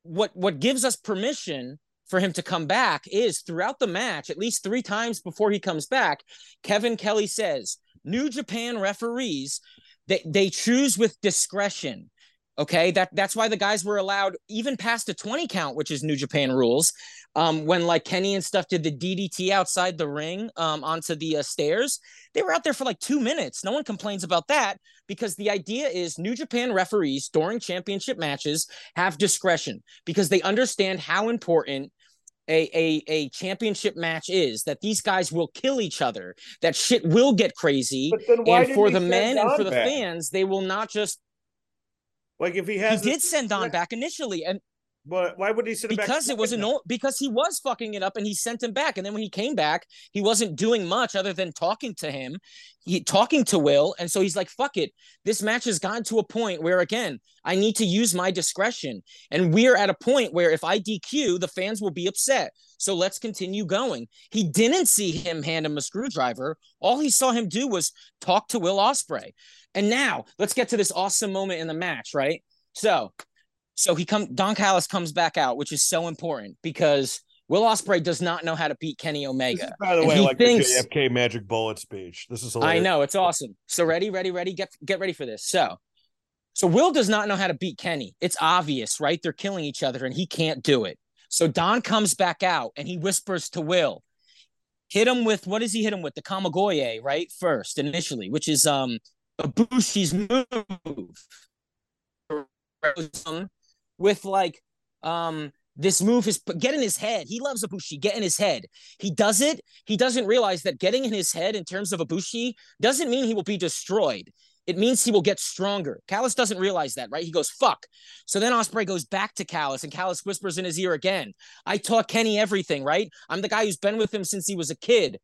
what what gives us permission for him to come back is throughout the match, at least three times before he comes back, Kevin Kelly says, New Japan referees they they choose with discretion. Okay, that that's why the guys were allowed even past a 20 count, which is New Japan rules. Um, when like Kenny and stuff did the DDT outside the ring um, onto the uh, stairs, they were out there for like two minutes. No one complains about that because the idea is New Japan referees during championship matches have discretion because they understand how important a, a a championship match is that these guys will kill each other that shit will get crazy But then why and for the men and for the back? fans they will not just like if he has he did send Don back initially and But why would he send him back? because it was second annoying because he was fucking it up and he sent him back. And then when he came back he wasn't doing much other than talking to him he talking to will. And so he's like fuck it. This match has gotten to a point where again i need to use my discretion. And we're at a point where if i dq the fans will be upset. So let's continue going. He didn't see him hand him a screwdriver. All he saw him do was talk to will ospreay and now let's get to this awesome moment in the match right? So so he come Don Callis comes back out, which is so important because Will Ospreay does not know how to beat Kenny Omega. is, by the way, like thinks- the JFK Magic Bullet speech. This is I know it's awesome. So ready, ready, ready. Get get ready for this. So, so Will does not know how to beat Kenny. It's obvious, right? They're killing each other, and he can't do it. So Don comes back out and he whispers to Will, hit him with what does he hit him with? The Kamigoye, right? First, initially, which is um Ibushi's move. With like um this move is get in his head. He loves Ibushi. Get in his head. He does it. He doesn't realize that getting in his head in terms of Ibushi doesn't mean he will be destroyed. It means he will get stronger. Callis doesn't realize that, right? He goes, fuck. So then Ospreay goes back to Callis, and Callis whispers in his ear again. I taught Kenny everything, right? I'm the guy who's been with him since he was a kid.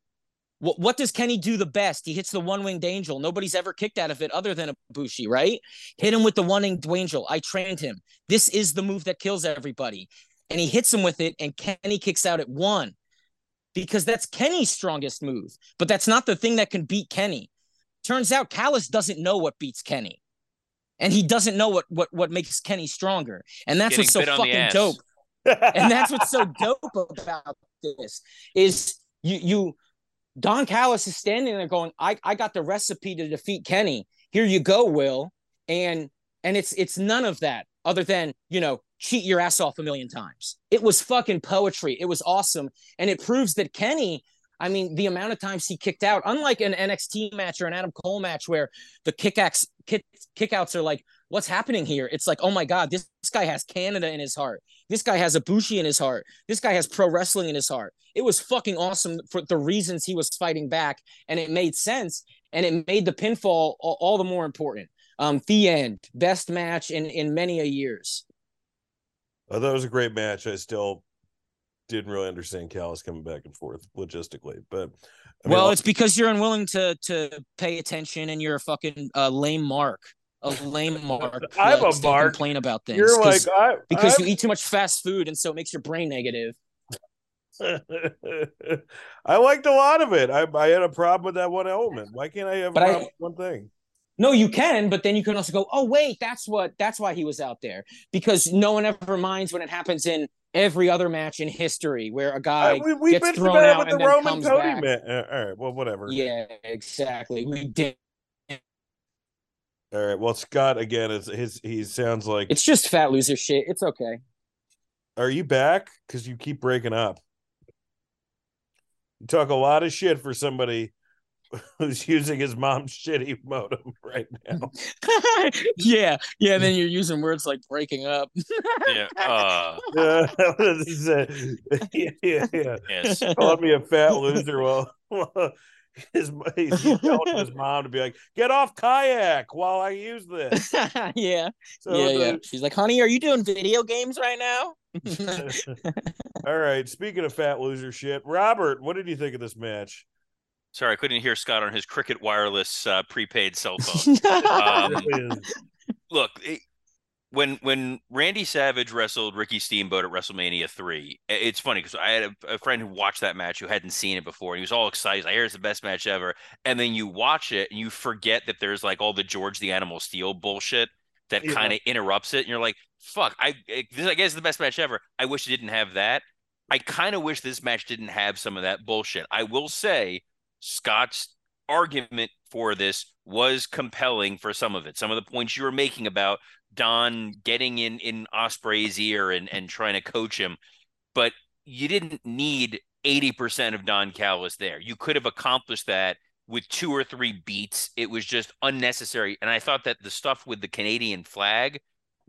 What, what does Kenny do the best? He hits the one winged angel. Nobody's ever kicked out of it other than a Ibushi, right? Hit him with the one winged angel. I trained him. This is the move that kills everybody. And he hits him with it, and Kenny kicks out at one because that's Kenny's strongest move. But that's not the thing that can beat Kenny. Turns out Callis doesn't know what beats Kenny. And he doesn't know what what what makes Kenny stronger. And that's Getting what's so bit on the fucking dope. And that's what's so dope about this is you you Don Callis is standing there going, I, I got the recipe to defeat Kenny. Here you go, Will. And and it's it's none of that other than, you know, cheat your ass off a million times. It was fucking poetry. It was awesome. And it proves that Kenny, I mean, the amount of times he kicked out, unlike an NXT match or an Adam Cole match where the kickouts kick, kickouts are like, what's happening here? It's like, oh my God, this, this guy has Canada in his heart. This guy has Ibushi in his heart. This guy has pro wrestling in his heart. It was fucking awesome for the reasons he was fighting back, and it made sense. and it made the pinfall all, all the more important. Um, the end, best match in in many a years. I thought it was a great match. I still didn't really understand Callis coming back and forth logistically, but I mean, well, it's because you're unwilling to to pay attention, and you're a fucking uh, lame mark, a lame mark. I'm a mark. Complain about things. you're like I, because I'm- you eat too much fast food, and so it makes your brain negative. I liked a lot of it. I I had a problem with that one element. Why can't I have a I- with one thing? No, you can, but then you can also go, oh wait, that's what that's why he was out there because no one ever minds when it happens in every other match in history where a guy I, we we gets thrown out with the and then Roman comes Cody back. man. Uh, all right, well, whatever. Yeah, exactly. We did. All right. Well, Scott again is his. He sounds like. It's just fat loser shit. It's okay. Are you back? Because you keep breaking up. You talk a lot of shit for somebody who's using his mom's shitty modem right now. yeah, yeah. And then you're using words like breaking up. Yeah. Uh, Uh, this is a- yeah, yeah, yeah. yes. Calling me a fat loser. Well, his he's telling his mom to be like, "Get off kayak while I use this." yeah, So yeah, the- yeah. She's like, "Honey, are you doing video games right now?" All right. Speaking of fat loser shit, Robert, what did you think of this match? Sorry, I couldn't hear Scott on his Cricket Wireless uh, prepaid cell phone. Um, look, it, when when Randy Savage wrestled Ricky Steamboat at WrestleMania three, it's funny because I had a, a friend who watched that match who hadn't seen it before, and he was all excited. I hear it's the best match ever, and then you watch it and you forget that there's like all the George the Animal Steel bullshit that Yeah. kind of interrupts it, and you're like, "Fuck, I it- this I guess is the best match ever." I wish it didn't have that. I kind of wish this match didn't have some of that bullshit. I will say, Scott's argument for this was compelling for some of it. Some of the points you were making about Don getting in in Ospreay's ear and and trying to coach him, but you didn't need 80% of Don Callis there. You could have accomplished that with two or three beats. It was just unnecessary. And I thought that the stuff with the Canadian flag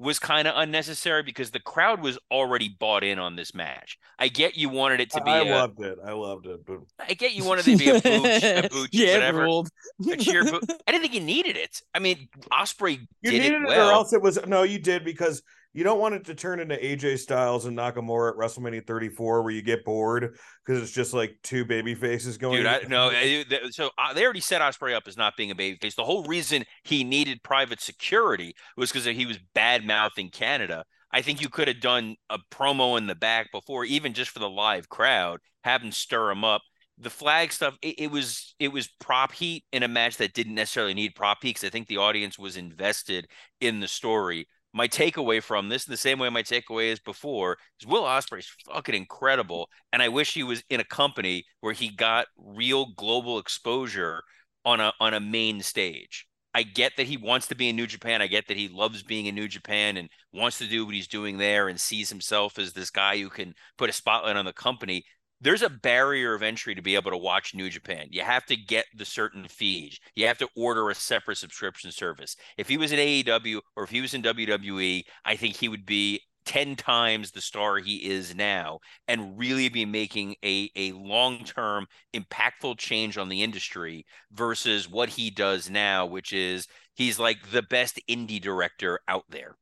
was kind of unnecessary because the crowd was already bought in on this match. I get you wanted it to be I a- loved it. I loved it, but I get you wanted it to be a booch, a booch, yeah, whatever. ruled. A cheer boo- I didn't think you needed it. I mean, Ospreay you did needed it it, well. or else it was no. You did because you don't want it to turn into AJ Styles and Nakamura at WrestleMania 34, where you get bored because it's just like two baby faces going. Dude, I, no. th- So uh, they already set Ospreay up as not being a babyface. The whole reason he needed private security was because he was bad mouthing Canada. I think you could have done a promo in the back before, even just for the live crowd, have him stir him up. The flag stuff, it, it was it was prop heat in a match that didn't necessarily need prop heat because I think the audience was invested in the story. My takeaway from this, in the same way my takeaway is before, is Will Ospreay's fucking incredible, and I wish he was in a company where he got real global exposure on a on a main stage. I get that he wants to be in New Japan. I get that he loves being in New Japan and wants to do what he's doing there and sees himself as this guy who can put a spotlight on the company. There's a barrier of entry to be able to watch New Japan. You have to get the certain fees. You have to order a separate subscription service. If he was in AEW or if he was in WWE, I think he would be 10 times the star he is now and really be making a, a long-term impactful change on the industry versus what he does now which is he's like the best indie director out there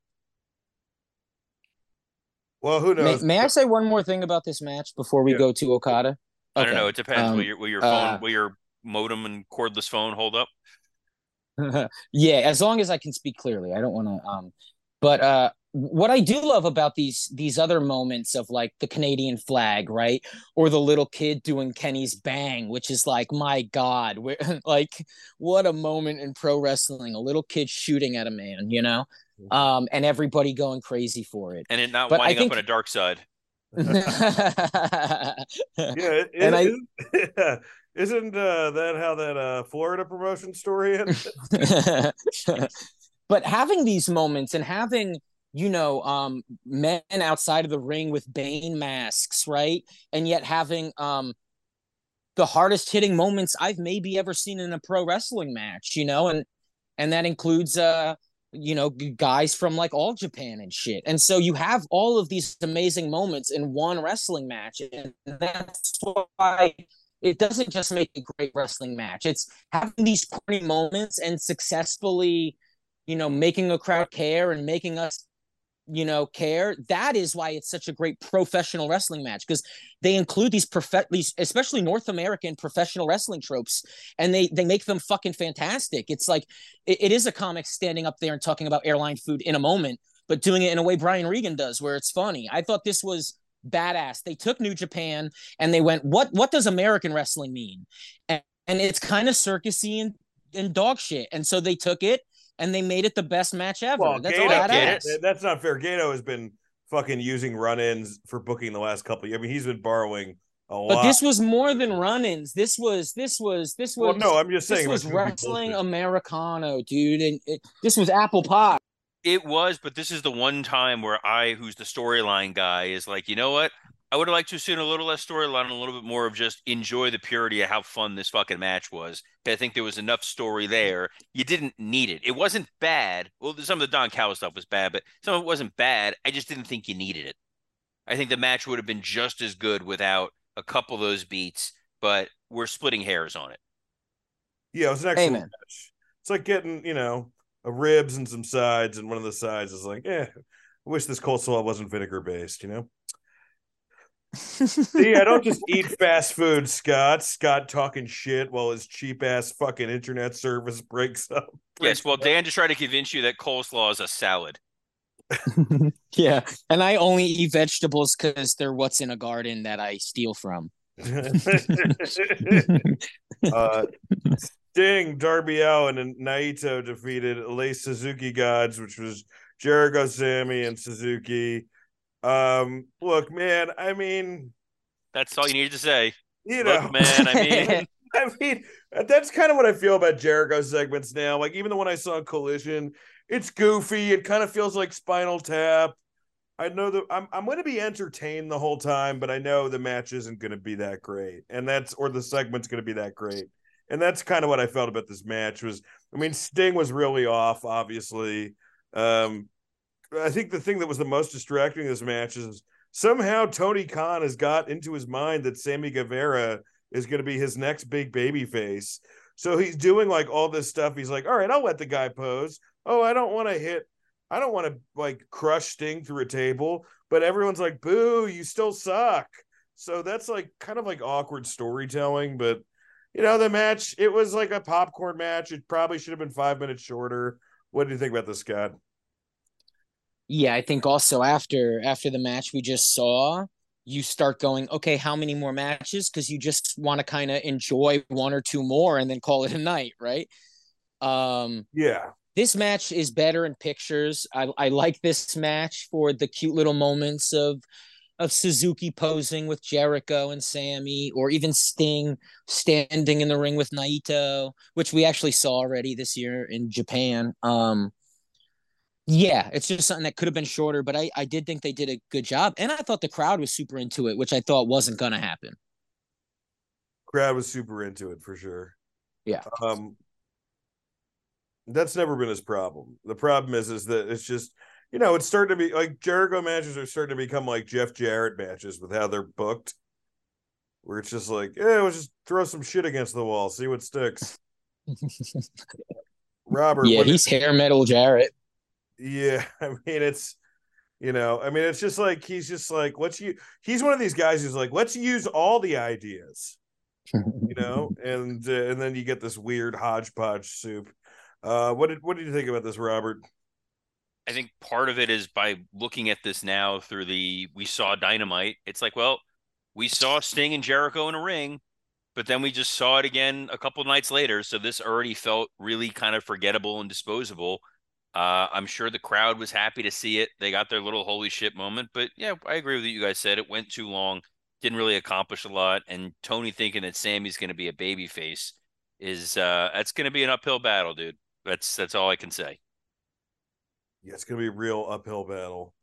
Well, who May, knows? may I say one more thing about this match before we Yeah. go to Okada? i don't know it depends Um, will your will your phone uh, will your modem and cordless phone hold up yeah, as long as I can speak clearly. I don't want to um but uh what I do love about these these other moments of like the Canadian flag, right? Or the little kid doing Kenny's bang, which is like my god, like what a moment in pro wrestling, a little kid shooting at a man, you know? Um and everybody going crazy for it. and it not But I winding think- up on a dark side yeah, it, And I- isn't, isn't uh, that how that uh, Florida promotion story ended? but having these moments and having you know um men outside of the ring with bane masks right and yet having um the hardest hitting moments i've maybe ever seen in a pro wrestling match you know and and that includes uh you know guys from like all japan and shit and so you have all of these amazing moments in one wrestling match and that's why it doesn't just make a great wrestling match. It's having these corny moments and successfully, you know, making a crowd care and making us you know care that is why it's such a great professional wrestling match because they include these prof these especially north american professional wrestling tropes and they they make them fucking fantastic. It's like it, it is a comic standing up there and talking about airline food in a moment but doing it in a way brian regan does where it's funny. I thought this was badass. They took new japan and they went what what does american wrestling mean? And, and it's kind of circusy and, and dog shit. And so they took it and they made it the best match ever. Well, That's Gedo, badass. that's not fair. Gedo has been fucking using run-ins for booking the last couple. Of, I mean, he's been borrowing a lot. But this was more than run-ins. This was this was this was. well, no, I'm just saying. this it was wrestling. Americano, dude, and it, this was apple pie. It was, but this is the one time where I, who's the storyline guy, is like, you know what? I would have liked to have seen a little less storyline, and a little bit more of just enjoy the purity of how fun this fucking match was. But I think there was enough story there. You didn't need it. It wasn't bad. Well, some of the Don Callis stuff was bad, but some of it wasn't bad. I just didn't think you needed it. I think the match would have been just as good without a couple of those beats, but we're splitting hairs on it. Yeah, it was an excellent Amen. match. It's like getting, you know, a ribs and some sides, and one of the sides is like, eh, I wish this coleslaw wasn't vinegar based, you know? See, I don't just eat fast food, Scott. Scott talking shit while his cheap ass fucking internet service breaks up. Yes, well, Dan just tried to convince you that coleslaw is a salad. yeah, and I only eat vegetables because they're what's in a garden that I steal from. uh, Sting, Darby Allin, and Naito defeated Le Suzuki Gods, which was Jericho, Sammy, and Suzuki. Um, look, man, I mean, That's all you needed to say. you know, Look, man, I mean, I mean, that's kind of what I feel about Jericho segments now. Like, even the one I saw in Collision, it's goofy. It kind of feels like Spinal Tap. I know that I'm I'm going to be entertained the whole time, but I know the match isn't going to be that great, and that's or the segment's going to be that great, and that's kind of what I felt about this match. Was I mean, Sting was really off, obviously. Um, I think the thing that was the most distracting in this match is somehow Tony Khan has got into his mind that Sammy Guevara is going to be his next big baby face. So he's doing like all this stuff. He's like, all right, I'll let the guy pose. Oh, I don't want to hit, I don't want to like crush Sting through a table, but everyone's like, boo, you still suck. So that's like kind of like awkward storytelling. But you know, the match, it was like a popcorn match. It probably should have been five minutes shorter. What do you think about this, Scott? Yeah, I think also after after the match we just saw, you start going, okay, how many more matches? Because you just want to kind of enjoy one or two more and then call it a night, right? Um, Yeah. this match is better in pictures. I, I like this match for the cute little moments of of Suzuki posing with Jericho and Sammy, or even Sting standing in the ring with Naito, which we actually saw already this year in Japan. Um, yeah, it's just something that could have been shorter, but I, I did think they did a good job. And I thought the crowd was super into it, which I thought wasn't going to happen. Crowd was super into it for sure. Yeah. Um that's never been his problem. The problem is is that it's just you know, it's starting to be like Jericho matches are starting to become like Jeff Jarrett matches with how they're booked. Where it's just like, yeah, we'll just throw some shit against the wall, see what sticks. Robert, yeah, he's hair metal Jarrett. Yeah, I mean it's you know, I mean it's just like he's just like let's you he's one of these guys who's like let's use all the ideas, you know, and uh, and then you get this weird hodgepodge soup. Uh what did what did you think about this Robert? I think part of it is by looking at this now through the we saw dynamite. It's like, well, we saw Sting and Jericho in a ring, but then we just saw it again a couple nights later. So this already felt really kind of forgettable and disposable. Uh, I'm sure the crowd was happy to see it. They got their little holy shit moment. But yeah, I agree with what you guys said. It went too long, didn't really accomplish a lot. And Tony thinking that Sammy's going to be a baby face is uh, that's going to be an uphill battle, dude. That's that's all I can say. Yeah, it's gonna be a real uphill battle.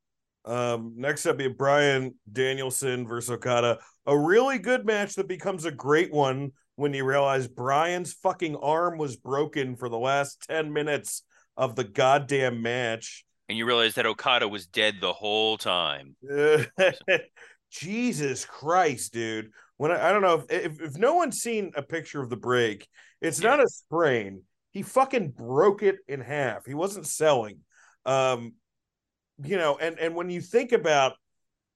Um, next up, be Bryan Danielson versus Okada. A really good match that becomes a great one when you realize Bryan's fucking arm was broken for the last 10 minutes of the goddamn match. And you realize that Okada was dead the whole time. Jesus Christ, dude. when I, I don't know if, if if no one's seen a picture of the break, it's not a sprain. He fucking broke it in half. He wasn't selling. Um, you know, and and when you think about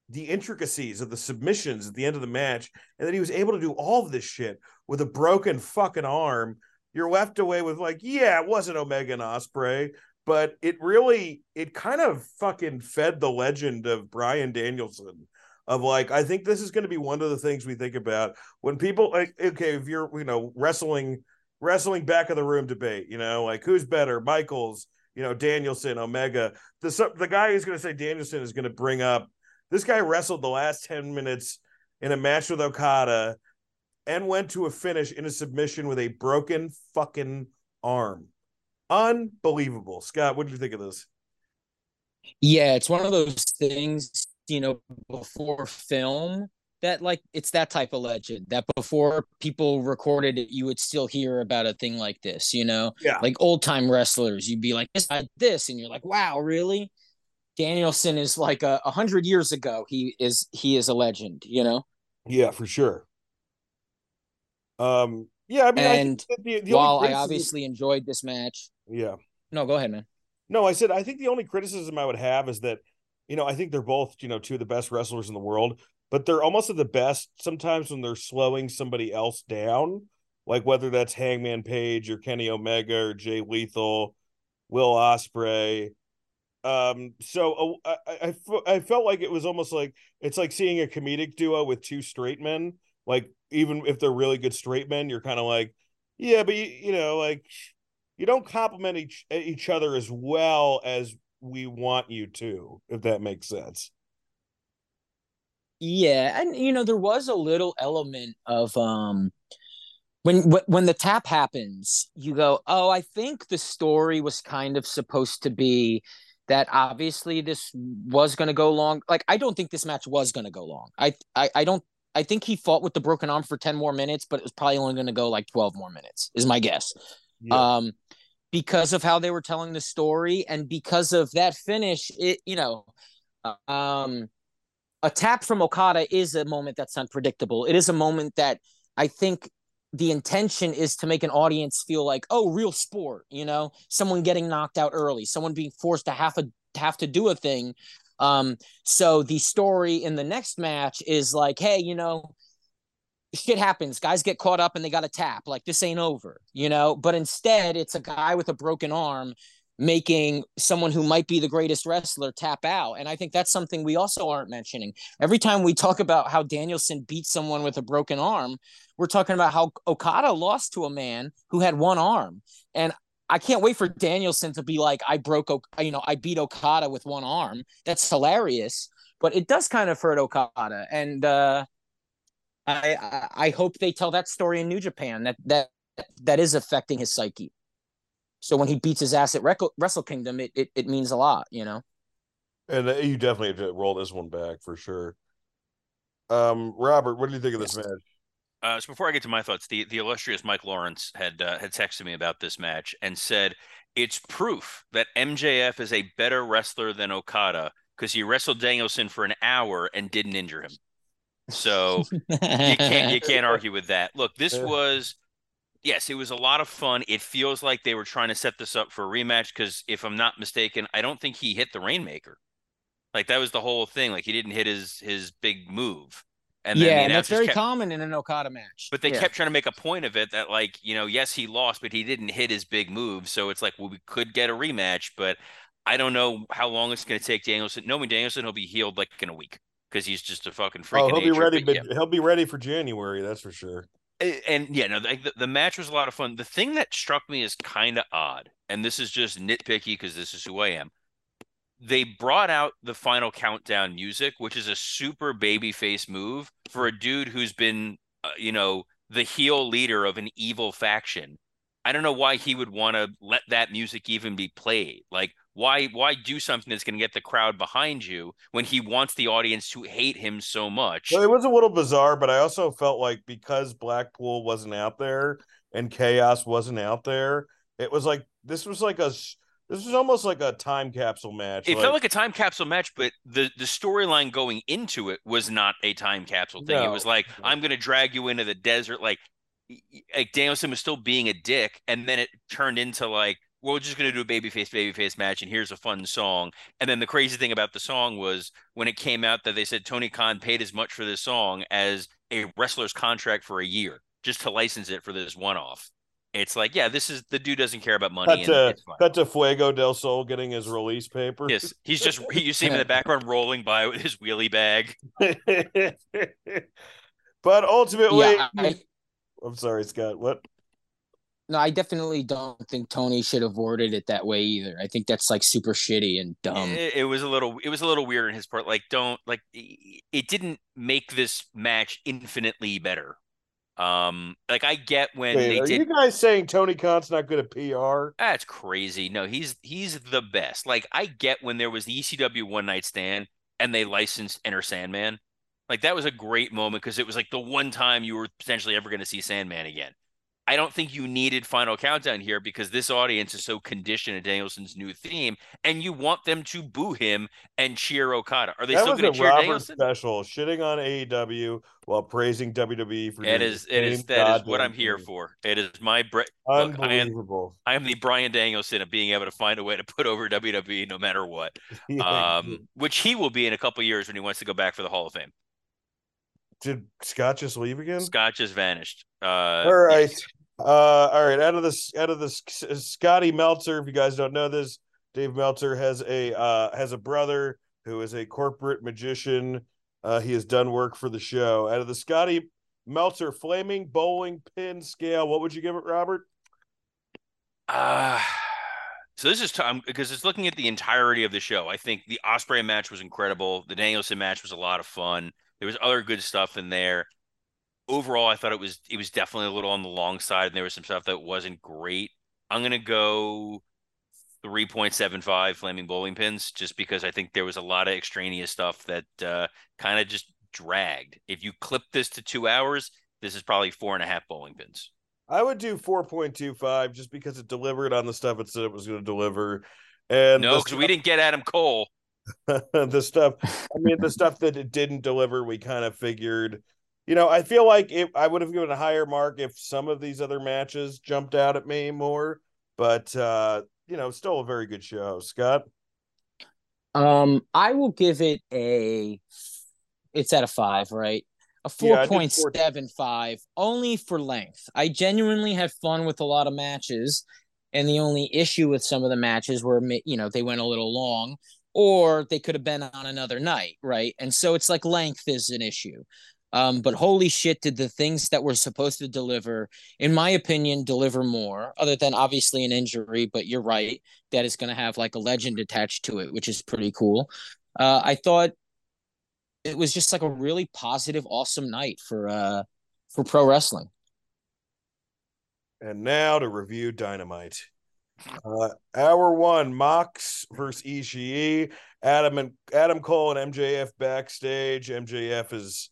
the intricacies of the submissions at the end of the match, and that he was able to do all of this shit with a broken fucking arm, you're left away with like, yeah, it wasn't Omega and Ospreay, but it really it kind of fucking fed the legend of Bryan Danielson of like I think this is going to be one of the things we think about when people like okay if you're you know wrestling wrestling back of the room debate you know like who's better Michaels you know Danielson Omega the the guy who's going to say Danielson is going to bring up this guy wrestled the last 10 minutes in a match with Okada and went to a finish in a submission with a broken fucking arm. Unbelievable. Scott what do you think of this? Yeah it's one of those things you know before film that like it's that type of legend that before people recorded it you would still hear about a thing like this you know? Yeah. Like old time wrestlers you'd be like this this and you're like wow really? Danielson is like a, a hundred years ago he is he is a legend you know? Yeah for sure um yeah i mean and I the, the while i obviously enjoyed this match yeah no go ahead man no i said i think the only criticism i would have is that you know, I think they're both, you know, two of the best wrestlers in the world, but they're almost at the best sometimes when they're slowing somebody else down, like whether that's Hangman Page or Kenny Omega or Jay Lethal, Will Ospreay. Um, so uh, I, I, I felt like it was almost like it's like seeing a comedic duo with two straight men. Like even if they're really good straight men, you're kind of like, yeah, but you, you know, like you don't compliment each each other as well as we want you to, if that makes sense. Yeah, and you know there was a little element of um when when the tap happens, you go, "Oh, I think the story was kind of supposed to be that obviously this was going to go long. Like I don't think this match was going to go long. I, I I don't I think he fought with the broken arm for 10 more minutes, but it was probably only going to go like 12 more minutes. Is my guess. Yeah. Um because of how they were telling the story and because of that finish it you know um a tap from okada is a moment that's unpredictable it is a moment that i think the intention is to make an audience feel like oh real sport you know someone getting knocked out early someone being forced to have a have to do a thing um so the story in the next match is like hey you know shit happens. Guys get caught up and they got to tap. Like this ain't over, you know. But instead, it's a guy with a broken arm making someone who might be the greatest wrestler tap out. And I think that's something we also aren't mentioning. Every time we talk about how Danielson beat someone with a broken arm, we're talking about how Okada lost to a man who had one arm. And I can't wait for Danielson to be like, I broke, you know, I beat Okada with one arm. That's hilarious. But it does kind of hurt Okada. And, uh, I, I hope they tell that story in New Japan that that that is affecting his psyche. So when he beats his ass at Wrestle Kingdom, it, it it means a lot, you know. And uh, you definitely have to roll this one back for sure. Um, Robert, what do you think of this match? Uh, so before I get to my thoughts, the, the illustrious Mike Lawrence had uh, had texted me about this match and said it's proof that MJF is a better wrestler than Okada because he wrestled Danielson for an hour and didn't injure him. So you can't you can't argue with that. Look, this was yes, it was a lot of fun. It feels like they were trying to set this up for a rematch because if I'm not mistaken, I don't think he hit the Rainmaker. Like that was the whole thing. Like he didn't hit his his big move. And yeah, and that's very kept, common in an Okada match. But they yeah. kept trying to make a point of it that, like, you know, yes, he lost, but he didn't hit his big move. So it's like, well, we could get a rematch, but I don't know how long it's going to take Danielson. Knowing Danielson, he'll be healed like in a week because he's just a fucking freak. Oh, he'll nature, be ready, but, yeah. he'll be ready for January. That's for sure. And, and yeah, no, the, the match was a lot of fun. The thing that struck me as kind of odd, and this is just nitpicky because this is who I am. They brought out the final countdown music, which is a super babyface move for a dude who's been, uh, you know, the heel leader of an evil faction. I don't know why he would want to let that music even be played. Like, why why do something that's going to get the crowd behind you when he wants the audience to hate him so much well, it was a little bizarre but i also felt like because blackpool wasn't out there and chaos wasn't out there it was like this was like a This is almost like a time capsule match. It felt like a time capsule match, but the the storyline going into it was not a time capsule thing. It was like I'm going to drag you into the desert, like like Danielson was still being a dick, and then it turned into like we're just going to do a babyface babyface match, and here's a fun song. And then the crazy thing about the song was when it came out that they said Tony Khan paid as much for this song as a wrestler's contract for a year just to license it for this one off. It's like, yeah, this is the dude doesn't care about money. cut and to it's fine. cut to Fuego del Sol getting his release paper. Yes, he's just he, you see him in the background rolling by with his wheelie bag. but ultimately, Yeah, I, I'm sorry, Scott. What? no, I definitely don't think Tony should have worded it that way either. I think that's like super shitty and dumb. it, it was a little it was a little weird in his part. Like, don't like it didn't make this match infinitely better. Um, like I get when Wait, they are did you guys saying Tony Khan's not good at PR? That's crazy. No, he's he's the best. Like I get when there was the ECW one night stand and they licensed Enter Sandman. Like that was a great moment because it was like the one time you were potentially ever going to see Sandman again. I don't think you needed Final Countdown here because this audience is so conditioned to Danielson's new theme, and you want them to boo him and cheer Okada. Are they that still going to cheer Robert Danielson? special, shitting on AEW while praising WWE for It doing is. the It is. same That is what I'm here for. It is my. Bre- Look, I am- Unbelievable. I am the Bryan Danielson of being able to find a way to put over WWE no matter what. Um, which he will be in a couple years when he wants to go back for the Hall of Fame. Did Scott just leave again? Scott just vanished. Uh, all right. Uh, all right. Out of this, out of this, Scotty Meltzer. If you guys don't know this, Dave Meltzer has a uh, has a brother who is a corporate magician. Uh, he has done work for the show. Out of the Scotty Meltzer flaming bowling pin scale, what would you give it, Robert? Uh, so this is time because it's looking at the entirety of the show. I think the Ospreay match was incredible. The Danielson match was a lot of fun. There was other good stuff in there. Overall, I thought it was it was definitely a little on the long side, and there was some stuff that wasn't great. I'm gonna go 3.75 flaming bowling pins just because I think there was a lot of extraneous stuff that uh, kind of just dragged. If you clip this to two hours, this is probably four and a half bowling pins. I would do four point two five just because it delivered on the stuff it said it was going to deliver. And No, because we didn't get Adam Cole. the stuff i mean the stuff that it didn't deliver we kind of figured you know i feel like if i would have given a higher mark if some of these other matches jumped out at me more but uh you know still a very good show scott Um, I will give it a. It's at a five, right? A Yeah, four point seven five, only for length. I genuinely had fun with a lot of matches, and the only issue with some of the matches were, you know, they went a little long, or they could have been on another night, right? And so it's like length is an issue. Um, but holy shit, did the things that were supposed to deliver, in my opinion, deliver more, other than obviously an injury. But you're right, that is going to have like a legend attached to it, which is pretty cool. Uh, I thought it was just like a really positive, awesome night for uh for pro wrestling. and now to review dynamite uh hour one mox versus ishii adam and adam cole and mjf backstage mjf is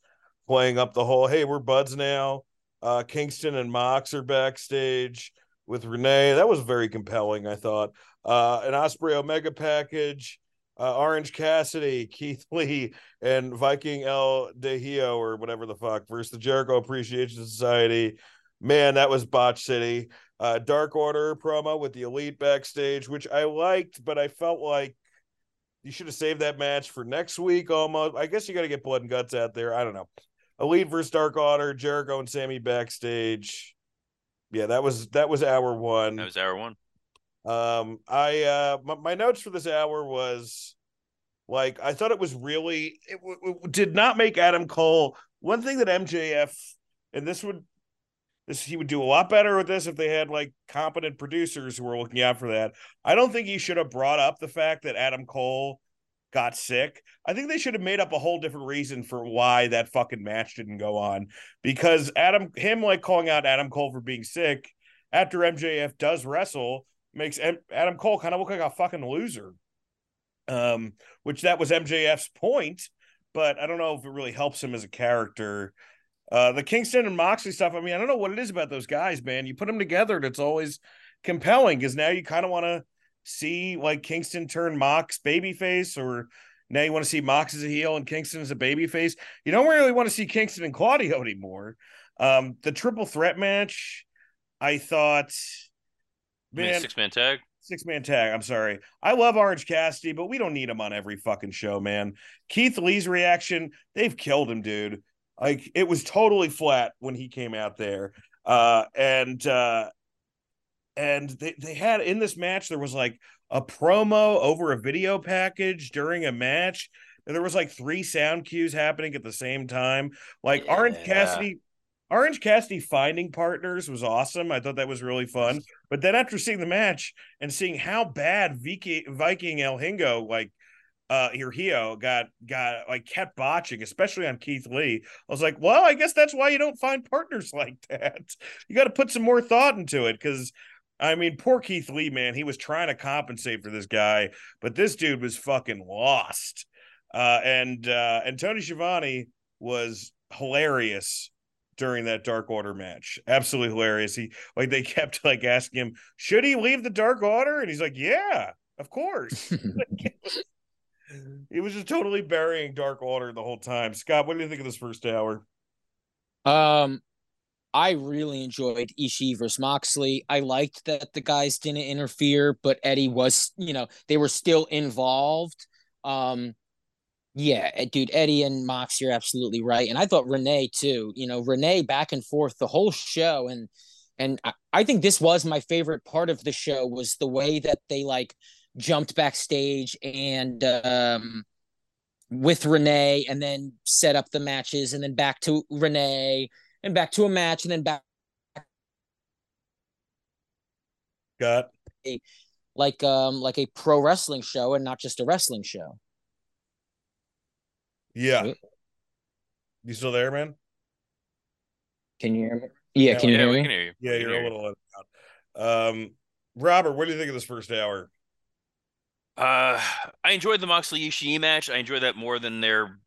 playing up the whole hey we're buds now uh kingston and mox are backstage with renee that was very compelling i thought uh an ospreay omega package uh, Orange Cassidy, Keith Lee, and Viking El Dehio, or whatever the fuck, versus the Jericho Appreciation Society. Man, that was Botch City. Uh, Dark Order promo with the Elite backstage, which I liked, but I felt like you should have saved that match for next week almost. I guess you got to get blood and guts out there. I don't know. Elite versus Dark Order, Jericho and Sammy backstage. Yeah, that was that was hour one. That was hour one. Um, I uh, my, my notes for this hour was like I thought it was really it, w- it did not make Adam Cole. One thing that MJF and this would this he would do a lot better with this if they had like competent producers who were looking out for that. I don't think he should have brought up the fact that Adam Cole got sick. I think they should have made up a whole different reason for why that fucking match didn't go on because Adam him like calling out Adam Cole for being sick after MJF does wrestle makes M- Adam Cole kind of look like a fucking loser. Um, which that was MJF's point, but I don't know if it really helps him as a character. Uh, the Kingston and Moxley stuff. I mean, I don't know what it is about those guys, man. You put them together, and it's always compelling because now you kind of want to see like Kingston turn Mox babyface, or now you want to see Mox as a heel and Kingston as a babyface. You don't really want to see Kingston and Claudio anymore. Um, the triple threat match, I thought, man, six man tag. Six man tag. I'm sorry. I love Orange Cassidy, but we don't need him on every fucking show, man. Keith Lee's reaction, they've killed him, dude. Like it was totally flat when he came out there. Uh and uh and they, they had in this match, there was like a promo over a video package during a match. And there was like three sound cues happening at the same time. Like yeah. Orange Cassidy Orange Cassidy finding partners was awesome. I thought that was really fun. But then after seeing the match and seeing how bad Viking, Viking El Hingo like uh Hirhio got got like kept botching, especially on Keith Lee. I was like, well, I guess that's why you don't find partners like that. You got to put some more thought into it because I mean, poor Keith Lee, man, he was trying to compensate for this guy, but this dude was fucking lost. Uh and uh and Tony Schiavone was hilarious during that Dark Order match. Absolutely hilarious. He like they kept like asking him, should he leave the Dark Order? And he's like, Yeah, of course. he was just totally burying Dark Order the whole time. Scott, what do you think of this first hour? Um I really enjoyed Ishii versus Moxley. I liked that the guys didn't interfere, but Eddie was, you know, they were still involved. Um, yeah, eh, dude, Eddie and Mox, you're absolutely right. And I thought Renee too. You know, Renee back and forth the whole show, and and I, I think this was my favorite part of the show was the way that they like jumped backstage and um with Renee, and then set up the matches, and then back to Renee, and back to a match, and then back. Got a, like um like a pro wrestling show and not just a wrestling show. Yeah. You still there, man? Can you hear me? Yeah, yeah can you hear me? Hear you. Yeah, you're a little out. Um, Robert, what do you think of this first hour? Uh, I enjoyed the Moxley Ishii match. I enjoyed that more than their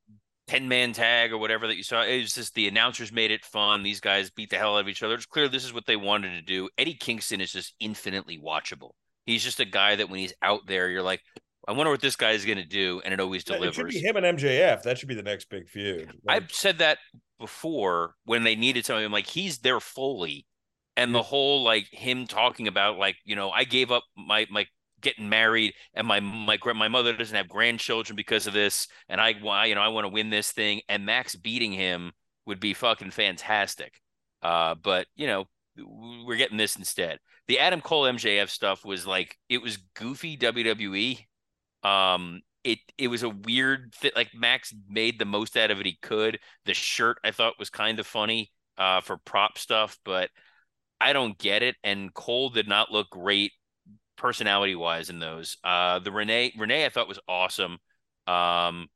10 man tag or whatever that you saw. It was just the announcers made it fun. These guys beat the hell out of each other. It's clear this is what they wanted to do. Eddie Kingston is just infinitely watchable. He's just a guy that when he's out there, you're like, I wonder what this guy is going to do, and it always delivers. It should be him and MJF. That should be the next big feud. Like, I've said that before when they needed something. I'm like, he's their Foley, and the whole like him talking about like you know I gave up my my getting married, and my my my mother doesn't have grandchildren because of this, and I why you know I want to win this thing, and Max beating him would be fucking fantastic. Uh, but you know we're getting this instead. The Adam Cole MJF stuff was like it was goofy WWE um, it it was a weird fit. Like Max made the most out of it he could. The shirt I thought was kind of funny uh, for prop stuff, but I don't get it. And Cole did not look great personality wise in those. Uh, the Renee Renee I thought was awesome. Um,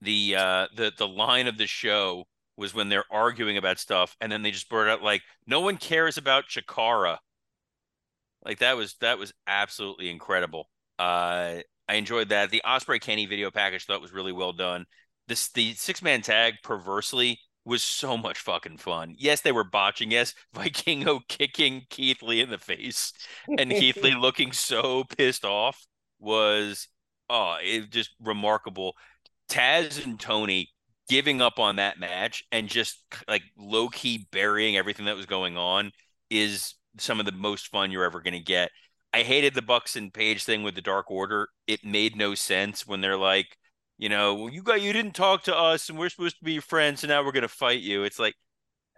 the uh, the the line of the show was when they're arguing about stuff, and then they just brought out like no one cares about Chikara. Like that was that was absolutely incredible. Uh, I enjoyed that. The Ospreay Kenny video package thought was really well done. This the six man tag perversely was so much fucking fun. Yes, they were botching. Yes, Vikingo kicking Keith Lee in the face and Keith Lee looking so pissed off was oh, it just remarkable. Taz and Tony giving up on that match and just like low key burying everything that was going on is some of the most fun you're ever going to get. I hated the Bucks and Page thing with the Dark Order. It made no sense when they're like, you know, well, you got you didn't talk to us, and we're supposed to be friends, and now we're gonna fight you. It's like,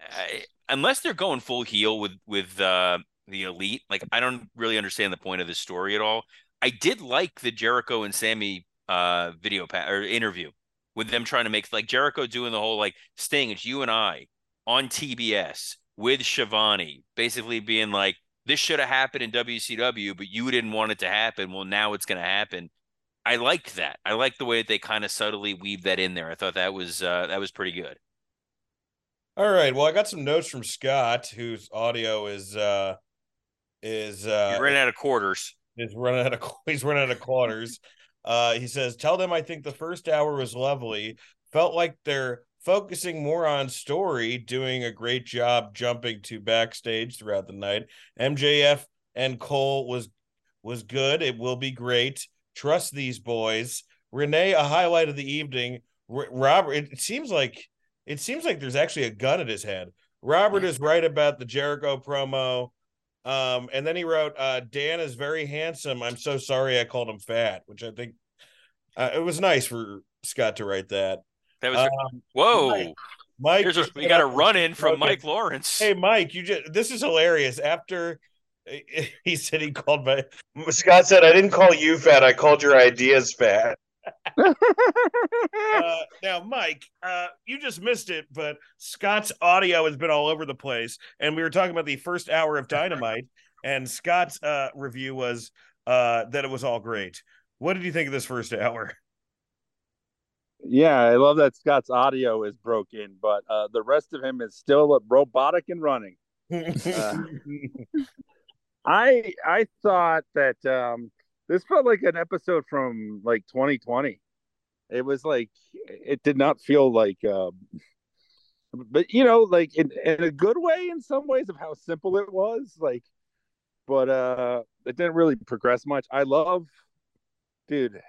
I, unless they're going full heel with with uh, the Elite, like I don't really understand the point of this story at all. I did like the Jericho and Sammy uh, video pa- or interview with them trying to make like Jericho doing the whole like Sting, it's you and I on TBS with Schiavone, basically being like, this should have happened in WCW, but you didn't want it to happen. Well, now it's going to happen. I liked that. I liked the way that they kind of subtly weave that in there. I thought that was uh, that was pretty good. All right. Well, I got some notes from Scott, whose audio is uh is uh he's running out of quarters. Is running out of he's running out of quarters. uh he says, Tell them I think the first hour was lovely. Felt like they're focusing more on story, doing a great job jumping to backstage throughout the night. MJF and Cole was was good. It will be great. Trust these boys. Renee, a highlight of the evening. R- Robert, it seems like it seems like there's actually a gun at his head. Robert is right about the Jericho promo. Um, and then he wrote, uh, Dan is very handsome. I'm so sorry I called him fat, which I think uh, it was nice for Scott to write that. That was Um, whoa. Mike, Mike a, we got a run in from Mike Lawrence. Hey, Mike, you just this is hilarious. After he said he called my Scott said I didn't call you fat, I called your ideas fat. uh, now, Mike, uh, you just missed it, but Scott's audio has been all over the place, and we were talking about the first hour of Dynamite, and Scott's uh, review was uh, that it was all great. What did you think of this first hour? Yeah, I love that Scott's audio is broken, but uh, the rest of him is still robotic and running. I I thought that um, this felt like an episode from like 2020. It was like it did not feel like, um, but you know, like in, in a good way in some ways of how simple it was. Like, but uh, it didn't really progress much. I love, dude.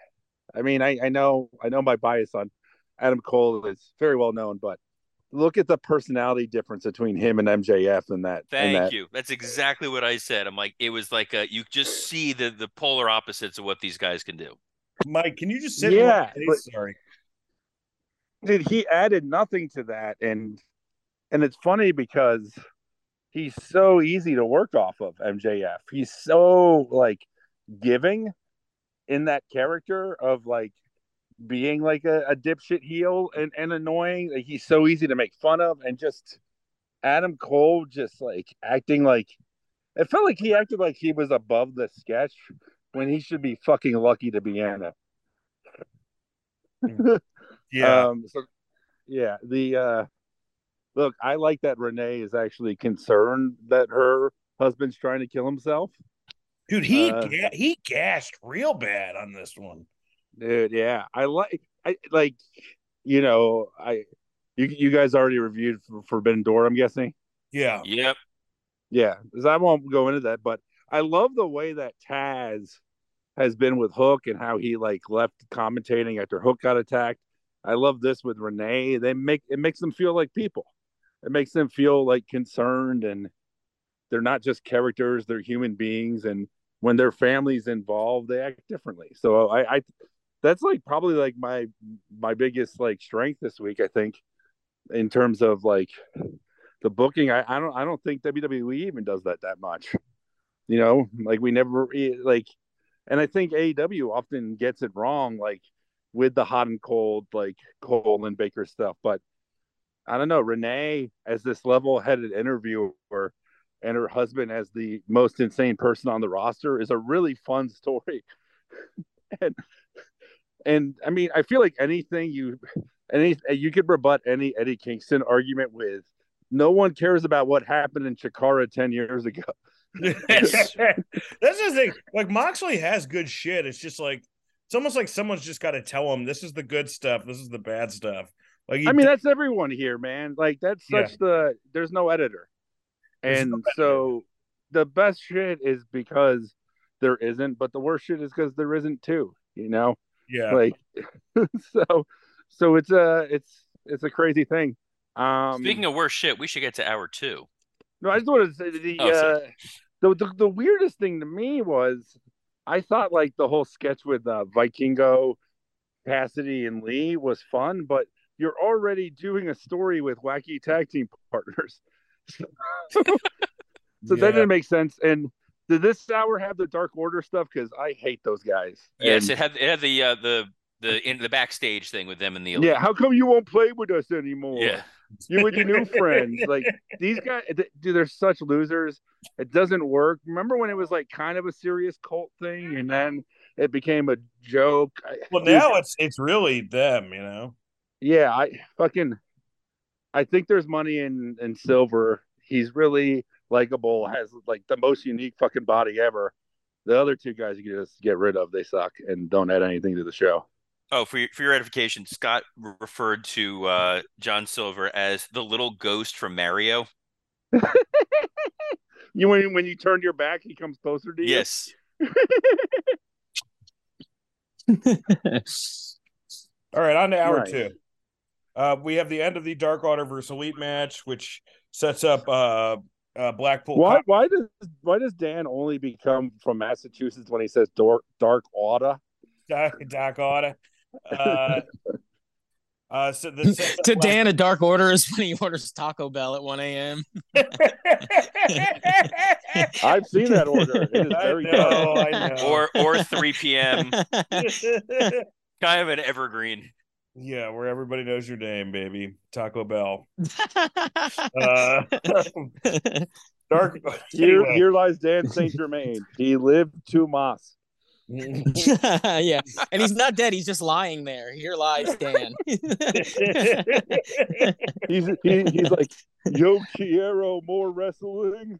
I mean, I I know I know my bias on Adam Cole is very well known, but look at the personality difference between him and MJF and that. and Thank that, you. That's exactly what I said. I'm like, it was like a, you just see the the polar opposites of what these guys can do. Mike, can you just sit? Yeah, but- Sorry. dude he added nothing to that and and it's funny because he's so easy to work off of mjf he's so like giving in that character of like being like a, a dipshit heel and, and annoying like he's so easy to make fun of and just adam cole just like acting like it felt like he acted like he was above the sketch when he should be fucking lucky to be in it Yeah. um, so, yeah. The uh, look, I like that Renee is actually concerned that her husband's trying to kill himself. Dude, he uh, ga- he gashed real bad on this one. Dude, yeah, I like, I like, you know, I, you, you guys already reviewed for Forbidden Door, I'm guessing. Yeah. Yep. Yeah, because I won't go into that, but I love the way that Taz has been with Hook and how he like left commentating after Hook got attacked. I love this with Renee. They make it makes them feel like people. It makes them feel like concerned and they're not just characters, they're human beings and when their family's involved, they act differently. So I, I that's like probably like my my biggest like strength this week, I think, in terms of like the booking. I, I don't I don't think WWE even does that that much. You know, like we never like, and I think AEW often gets it wrong, like with the hot and cold, like Cole and Baker stuff. But I don't know, Renee as this level-headed interviewer and her husband as the most insane person on the roster is a really fun story. and and I mean, I feel like anything you any you could rebut any Eddie Kingston argument with no one cares about what happened in Chikara 10 years ago. That's the thing. Like Moxley has good shit. It's just like it's almost like someone's just got to tell him this is the good stuff, this is the bad stuff. Like I mean, that's everyone here, man. Like that's Yeah. such the there's no editor. There's And no editor. so the best shit is because there isn't, but the worst shit is because there isn't too, you know? Yeah. Like so so it's a it's it's a crazy thing. Um Speaking of worse shit, we should get to hour two. No, I just wanted to say the Oh, uh, the, the the weirdest thing to me was I thought like the whole sketch with uh, Vikingo, Cassidy, and Lee was fun, but you're already doing a story with wacky tag team partners, so Yeah. that didn't make sense. And did this hour have the Dark Order stuff? Because I hate those guys. Yes, And- it had it had the uh, the the in the backstage thing with them and the yeah. How come you won't play with us anymore? yeah. you and your new friends. Like these guys, th- dude, they're such losers. It doesn't work. Remember when it was like kind of a serious cult thing, and then it became a joke. I- Well, dude, now it's it's really them, you know. yeah, I fucking, I think there's money in in Silver. He's really likable. Has like the most unique fucking body ever. The other two guys you can just get rid of. They suck and don't add anything to the show. Oh, for your, for your edification, Scott referred to uh, John Silver as the little ghost from Mario. You when when you turn your back, he comes closer to you. Yes. All right, on to hour Nice. two. Uh, we have the end of the Dark Order versus Elite match, which sets up uh, uh, Blackpool. Why? Why does Why does Dan only become from Massachusetts when he says dark Dark Order? Dark, Doc Order. Uh, uh, so the, sets up to Dan, a dark order is when he orders Taco Bell at 1 a.m. I've seen that order. It is I very know, I know. Or or 3 p.m. kind of an evergreen. Yeah, where everybody knows your name, baby. Taco Bell. Uh, Dark. Here, anyway. here lies Dan Saint Germain. He lived to Moss. yeah, and he's not dead. He's just lying there. Here lies Dan. He's he, he's like, Yo quiero more wrestling.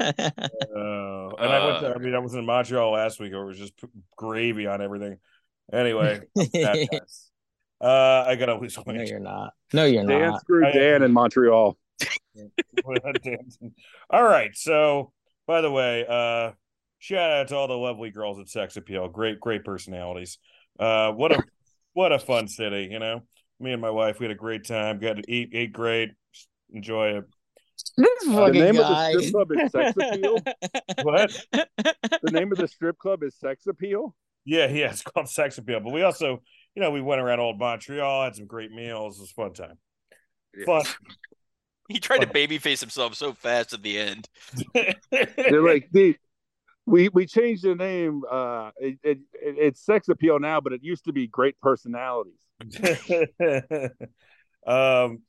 Oh, and I went to, Uh, I mean, I was in Montreal last week. It was just p- gravy on everything. Anyway. Uh, I gotta lose no, weight. you're not. No, you're Dan not. screwed I- Dan in Montreal. all right. So, by the way, uh, shout out to all the lovely girls at Sex Appeal. Great, great personalities. Uh, what a what a fun city. You know, me and my wife, we had a great time. Got to eat, ate great, enjoy it. This The fucking name guy. of the strip club is Sex Appeal. What? The name of the strip club is Sex Appeal. Yeah, yeah, it's called Sex Appeal. But we also, you know, we went around old Montreal, had some great meals. It was a fun time. Fun. He tried to babyface himself so fast at the end. They're like the we we changed the name. Uh, it, it, it it's Sex Appeal now, but it used to be Great Personalities. um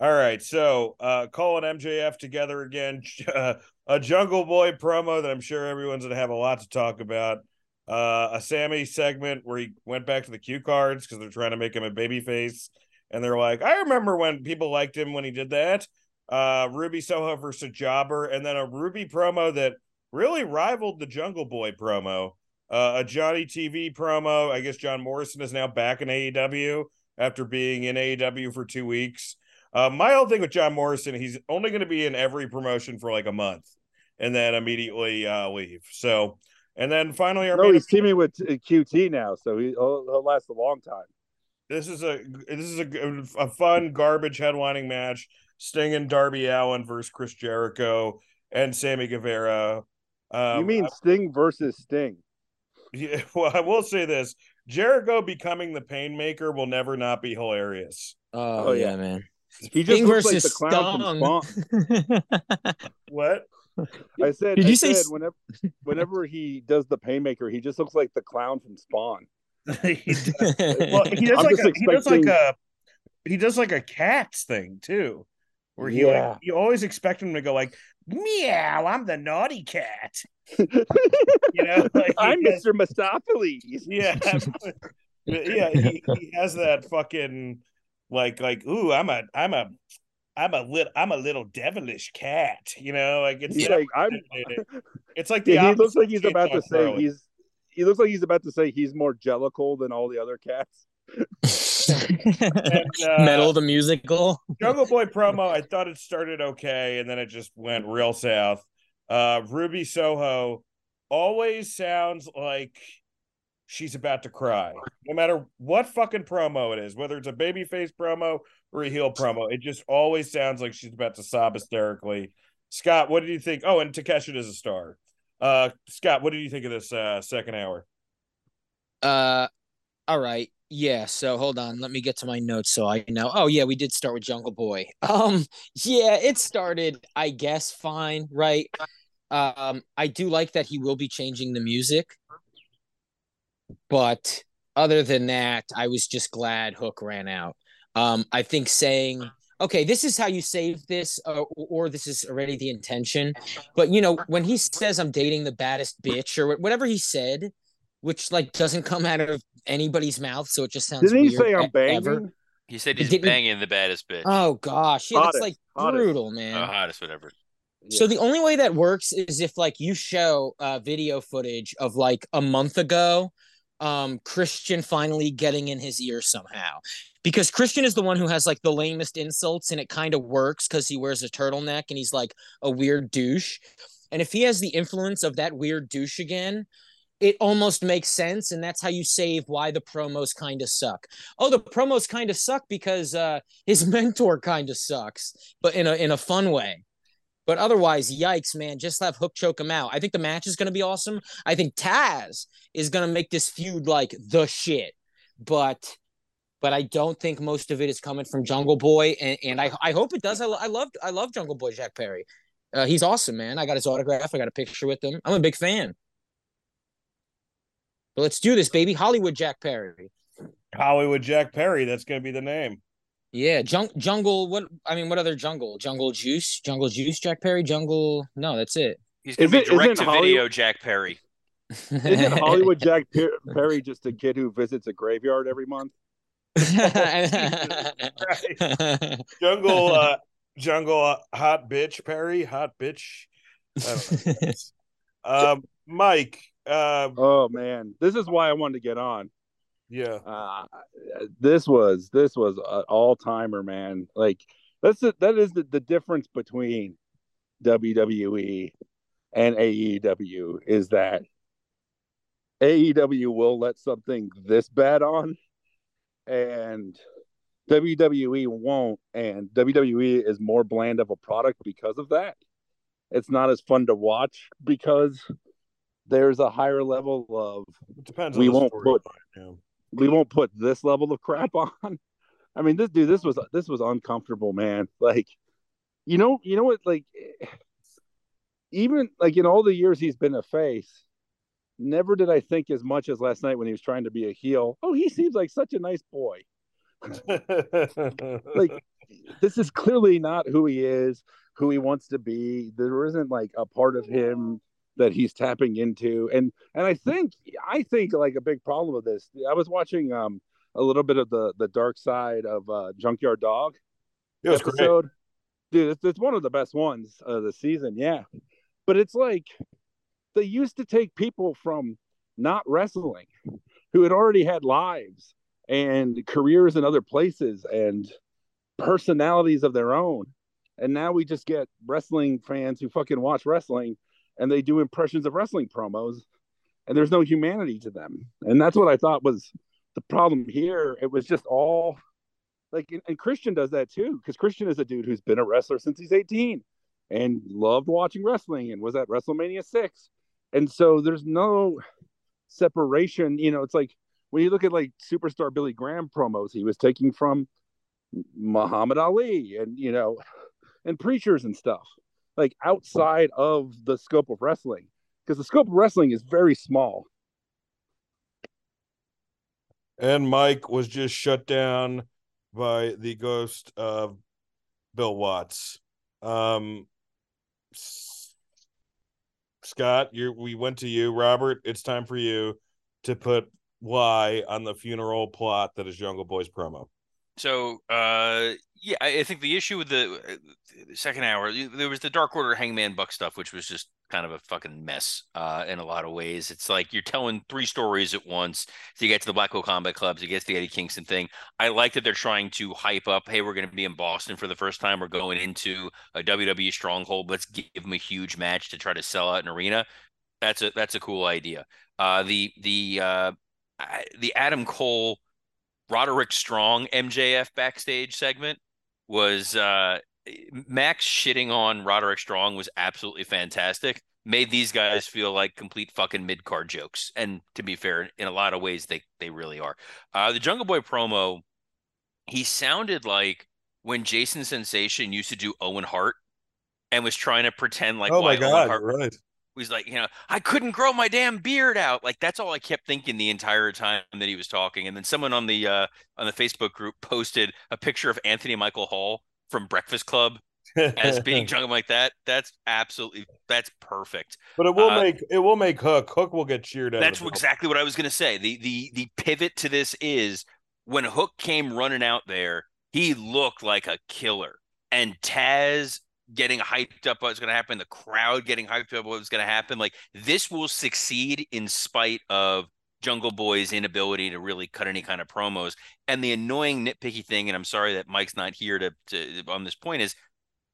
all right so uh Cole and mjf together again uh, a jungle boy promo that i'm sure everyone's gonna have a lot to talk about uh a sammy segment where he went back to the cue cards because they're trying to make him a baby face and they're like i remember when people liked him when he did that uh ruby soho versus jobber and then a ruby promo that really rivaled the jungle boy promo uh, a johnny tv promo i guess john morrison is now back in aew after being in AEW for two weeks. Uh, my whole thing with John Morrison, he's only going to be in every promotion for like a month and then immediately uh, leave. So, and then finally, our No, main he's teaming with uh, QT now, so he, he'll, he'll last a long time. this is a this is a, a fun garbage headlining match. Sting and Darby Allin versus Chris Jericho and Sammy Guevara. Um, you mean Sting versus Sting? Yeah, well, I will say this: Jericho becoming the Painmaker will never not be hilarious. Oh, Oh, yeah, yeah. man. He just Sting looks like versus the clown Stung. from Spawn. What? I said. Did I you say said s- whenever whenever he does the Painmaker, he just looks like the clown from Spawn. He does- well, he does I'm like just a, he does like a he does like a cats thing too, where he Yeah. like you always expect him to go like meow, I'm the naughty cat. You know, like I'm has- Mr. Mistoffelees. yeah, yeah. He, he has that fucking like like ooh, I'm a I'm a I'm a little I'm a little devilish cat. You know, like it's He's like I'm. it's like the Yeah, he looks like he's about to say Charlie. he's. He looks like he's about to say he's more jellicle than all the other cats. And, uh, Metal the musical. Jungle Boy promo, I thought it started okay, and then it just went real south. Uh, Ruby Soho always sounds like she's about to cry, no matter what fucking promo it is, whether it's a babyface promo heel promo. It just always sounds like she's about to sob hysterically. Scott, what did you think? Oh, and Takeshita is a star. Uh, Scott, what did you think of this uh, second hour? Uh, all right. Yeah. So hold on. Let me get to my notes so I know. Oh yeah, we did start with Jungle Boy. Um, yeah, it started, I guess, fine, right? Um, I do like that he will be changing the music, but other than that, I was just glad Hook ran out. Um, I think saying, okay, this is how you save this, uh, or this is already the intention. But you know, when he says I'm dating the baddest bitch or whatever he said, which like doesn't come out of anybody's mouth, so it just sounds. Didn't he weird say I'm banging? ever. He said he's Didn't- banging the baddest bitch. Oh gosh, yeah, Hottest, that's like hottest. brutal, man. Oh, hottest, whatever. So the only way that works is if like you show uh video footage of like a month ago, um Christian finally getting in his ear somehow. Because Christian is the one who has like the lamest insults and it kind of works because he wears a turtleneck and he's like a weird douche. And if he has the influence of that weird douche again, it almost makes sense and that's how you save why the promos kind of suck. Oh the promos kind of suck because uh his mentor kind of sucks but in a in a fun way. But otherwise yikes man just have hook choke him out. I think the match is going to be awesome. I think taz is going to make this feud like the shit. But but I don't think most of it is coming from Jungle Boy, and, and I I hope it does. I, I love I love Jungle Boy Jack Perry. Uh, he's awesome, man. I got his autograph. I got a picture with him. I'm a big fan. But let's do this, baby. Hollywood Jack Perry. Hollywood Jack Perry. That's going to be the name. Yeah, jung- jungle. What I mean, what other jungle? Jungle Juice, Jungle Juice, Jack Perry, Jungle. No, that's it. He's gonna Is be it- isn't direct to video Jack Perry. Isn't Hollywood Jack Perry just a kid who visits a graveyard every month? Jungle, uh, jungle, uh, hot bitch Perry, hot bitch. I don't um, Mike. Uh, Oh man, this is why I wanted to get on. yeah. Uh, this was this was an all timer, man. Like that's the, that is the, the difference between WWE and AEW is that AEW will let something this bad on, and WWE won't. And WWE is more bland of a product because of that. It's not as fun to watch because there's a higher level of It depends. We on won't put- Yeah. we won't put this level of crap on. I mean, this dude, this was this was uncomfortable, man. Like, you know, you know what? Like, even like in all the years he's been a face, never did I think as much as last night when he was trying to be a heel. Oh, he seems like such a nice boy. Like, this is clearly not who he is, who he wants to be. There isn't like a part of him that he's tapping into, and and I think I think like a big problem with this. I was watching um a little bit of the the dark side of uh, Junkyard Dog it was great. episode. Dude, it's, it's one of the best ones of the season, yeah. But it's like they used to take people from not wrestling who had already had lives and careers in other places and personalities of their own. And now we just get wrestling fans who fucking watch wrestling and they do impressions of wrestling promos and there's no humanity to them. And that's what I thought was the problem here. It was just all like, and, Christian does that too, because Christian is a dude who's been a wrestler since he's 18 and loved watching wrestling and was at WrestleMania 6. And so there's no separation. You know, it's like when you look at like superstar Billy Graham promos, he was taking from Muhammad Ali and, you know, and preachers and stuff like outside of the scope of wrestling because the scope of wrestling is very small. And Mike was just shut down by the ghost of Bill Watts. Um, Scott, you we went to you. Robert, it's time for you to put Y on the funeral plot that is Jungle Boy's promo. So, uh, yeah, I think the issue with the, uh, the second hour, there was the Dark Order Hangman Buck stuff, which was just kind of a fucking mess uh, in a lot of ways. It's like you're telling three stories at once. So you get to the Blackpool Combat Clubs, you get to the Eddie Kingston thing. I like that they're trying to hype up, hey, we're going to be in Boston for the first time. We're going into a WWE stronghold. Let's give them a huge match to try to sell out an arena. That's a that's a cool idea. Uh, the the uh, the Adam Cole Roderick Strong MJF backstage segment was uh Max shitting on Roderick Strong was absolutely fantastic. Made these guys feel like complete fucking mid card jokes. And to be fair, in a lot of ways they they really are. Uh the Jungle Boy promo, he sounded like when Jason Sensation used to do Owen Hart and was trying to pretend like oh my God, Owen Hart right. was like, you know, I couldn't grow my damn beard out. Like that's all I kept thinking the entire time that he was talking. And then someone on the uh on the Facebook group posted a picture of Anthony Michael Hall from Breakfast Club as being drunk like that. That's absolutely that's perfect. but it will uh, make it will make Hook. Hook will get cheered out. That's exactly what I was gonna say. The the the pivot to this is when Hook came running out there, he looked like a killer. And Taz getting hyped up what was gonna happen, the crowd getting hyped up what was gonna happen. Like this will succeed in spite of Jungle Boy's inability to really cut any kind of promos. And the annoying nitpicky thing, and I'm sorry that Mike's not here to, to on this point, is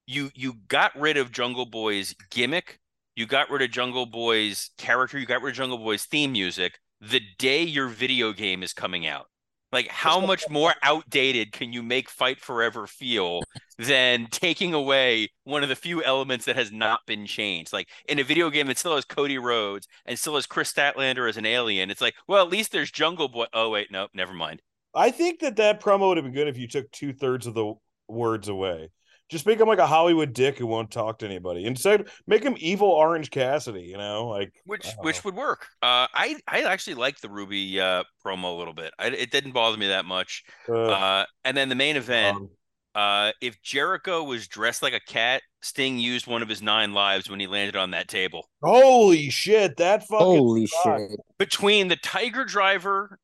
you you got rid of Jungle Boy's gimmick, you got rid of Jungle Boy's character, you got rid of Jungle Boy's theme music the day your video game is coming out. Like, how much more outdated can you make Fight Forever feel than taking away one of the few elements that has not been changed? Like, in a video game that still has Cody Rhodes and still has Kris Statlander as an alien, it's like, well, at least there's Jungle Boy. Oh, wait, no, never mind. I think that that promo would have been good if you took two thirds of the words away. Just make him like a Hollywood dick who won't talk to anybody. Instead, make him evil Orange Cassidy. You know, like which which would work. Uh, I I actually like the Ruby uh, promo a little bit. I, it didn't bother me that much. Uh, uh, and then the main event. Um, uh, if Jericho was dressed like a cat, Sting used one of his nine lives when he landed on that table. Holy shit! That fucking holy shit. Between the Tiger Driver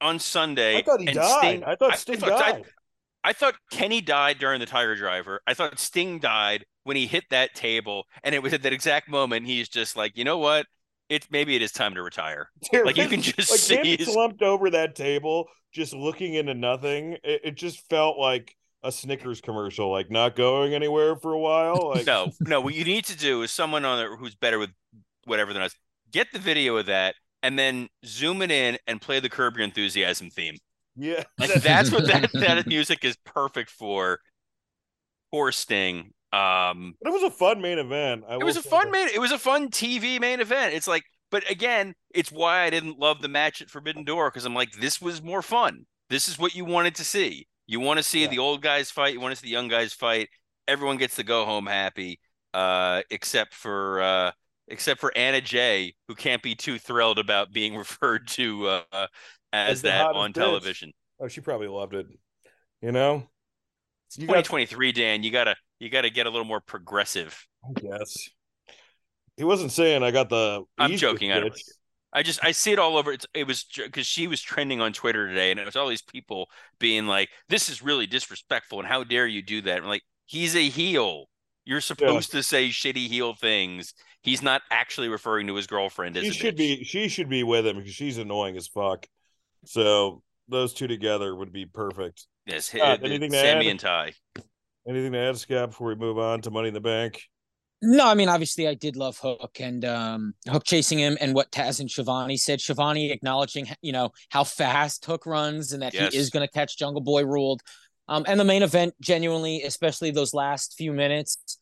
on Sunday, I thought he died. Sting, I thought Sting I, I thought, died. I thought Kenny died during the Tiger Driver. I thought Sting died when he hit that table, and it was at that exact moment he's just like, you know what? It's maybe it is time to retire. There like you can just like see him slumped over that table, just looking into nothing. It, it, just felt like a Snickers commercial, like not going anywhere for a while. Like... no, no. What you need to do is someone on there who's better with whatever than us. Get the video of that, and then zoom it in and play the Curb Your Enthusiasm theme. Yeah, like that's what that that music is perfect for. For Sting. Um, but it was a fun main event. I it was a fun that. main. It was a fun TV main event. It's like, but again, it's why I didn't love the match at Forbidden Door because I'm like, this was more fun. This is what you wanted to see. You want to see yeah. the old guys fight. You want to see the young guys fight. Everyone gets to go home happy, uh, except for uh, except for Anna Jay, who can't be too thrilled about being referred to uh, as, that on television. Oh, she probably loved it. You know, it's 2023, Dan. You gotta you gotta get a little more progressive. I guess he wasn't saying I got the. I'm joking. I don't. I just I see it all over. It's, it was because she was trending on Twitter today, and it was all these people being like, "This is really disrespectful," and how dare you do that? And like, he's a heel. You're supposed yeah. to say shitty heel things. He's not actually referring to his girlfriend as. She should bitch. be. She should be with him because she's annoying as fuck. So those two together would be perfect. Yes. Scott, anything to Sammy add? and Ty. Anything to add, Scott, before we move on to Money in the Bank? No, I mean obviously I did love Hook and um, Hook chasing him and what Taz and Schiavone said. Schiavone acknowledging you know how fast Hook runs and that yes. he is going to catch Jungle Boy ruled. Um, and the main event, genuinely, especially those last few minutes,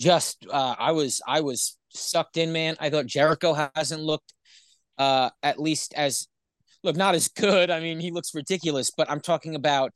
just uh, I was I was sucked in, man. I thought Jericho hasn't looked uh, at least as look not as good. I mean, he looks ridiculous, but I'm talking about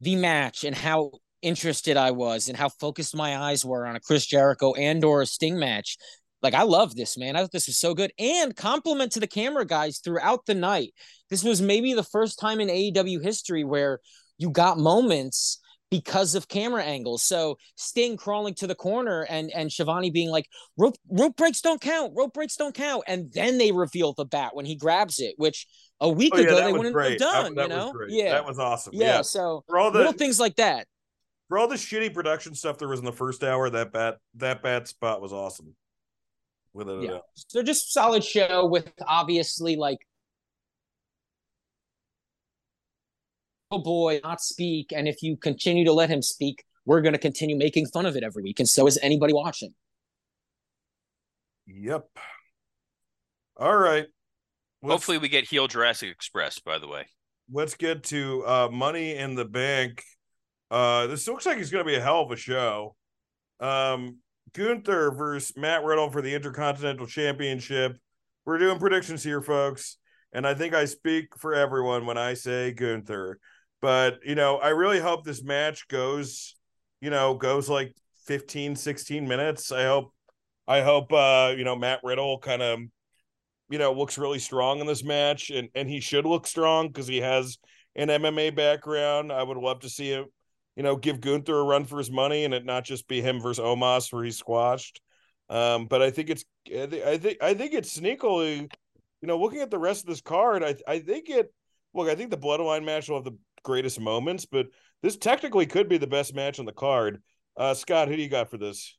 the match and how interested I was and how focused my eyes were on a Chris Jericho and or a Sting match. Like I love this, man. I thought this was so good. And compliment to the camera guys throughout the night. This was maybe the first time in AEW history where you got moments because of camera angles. So Sting crawling to the corner and and Schiavone being like, rope rope breaks don't count, rope breaks don't count. And then they reveal the bat when he grabs it, which a oh, week oh, yeah, ago they wouldn't great. have done. That, that you know, yeah, that was awesome. Yeah, yeah. so for all the little things like that for all the shitty production stuff there was in the first hour, that bat that bat spot was awesome. With it, yeah. So just solid show with obviously like boy not speak, and if you continue to let him speak, we're going to continue making fun of it every week, and so is anybody watching. Yep. All right. Let's, Hopefully, we get heel Jurassic Express. By the way, let's get to uh, Money in the Bank. Uh, this looks like it's going to be a hell of a show. Um, Gunther versus Matt Riddle for the Intercontinental Championship. We're doing predictions here, folks. And I think I speak for everyone when I say Gunther. But, you know, I really hope this match goes, you know, goes like 15, 16 minutes. I hope, I hope, uh, you know, Matt Riddle kind of, you know, looks really strong in this match. And, and he should look strong because he has an MMA background. I would love to see him you know, give Gunther a run for his money and it not just be him versus Omos where he's squashed. Um, but I think it's I think I think it's sneakily, you know, looking at the rest of this card, I I think it look, I think the Bloodline match will have the greatest moments, but this technically could be the best match on the card. Uh Scott, who do you got for this?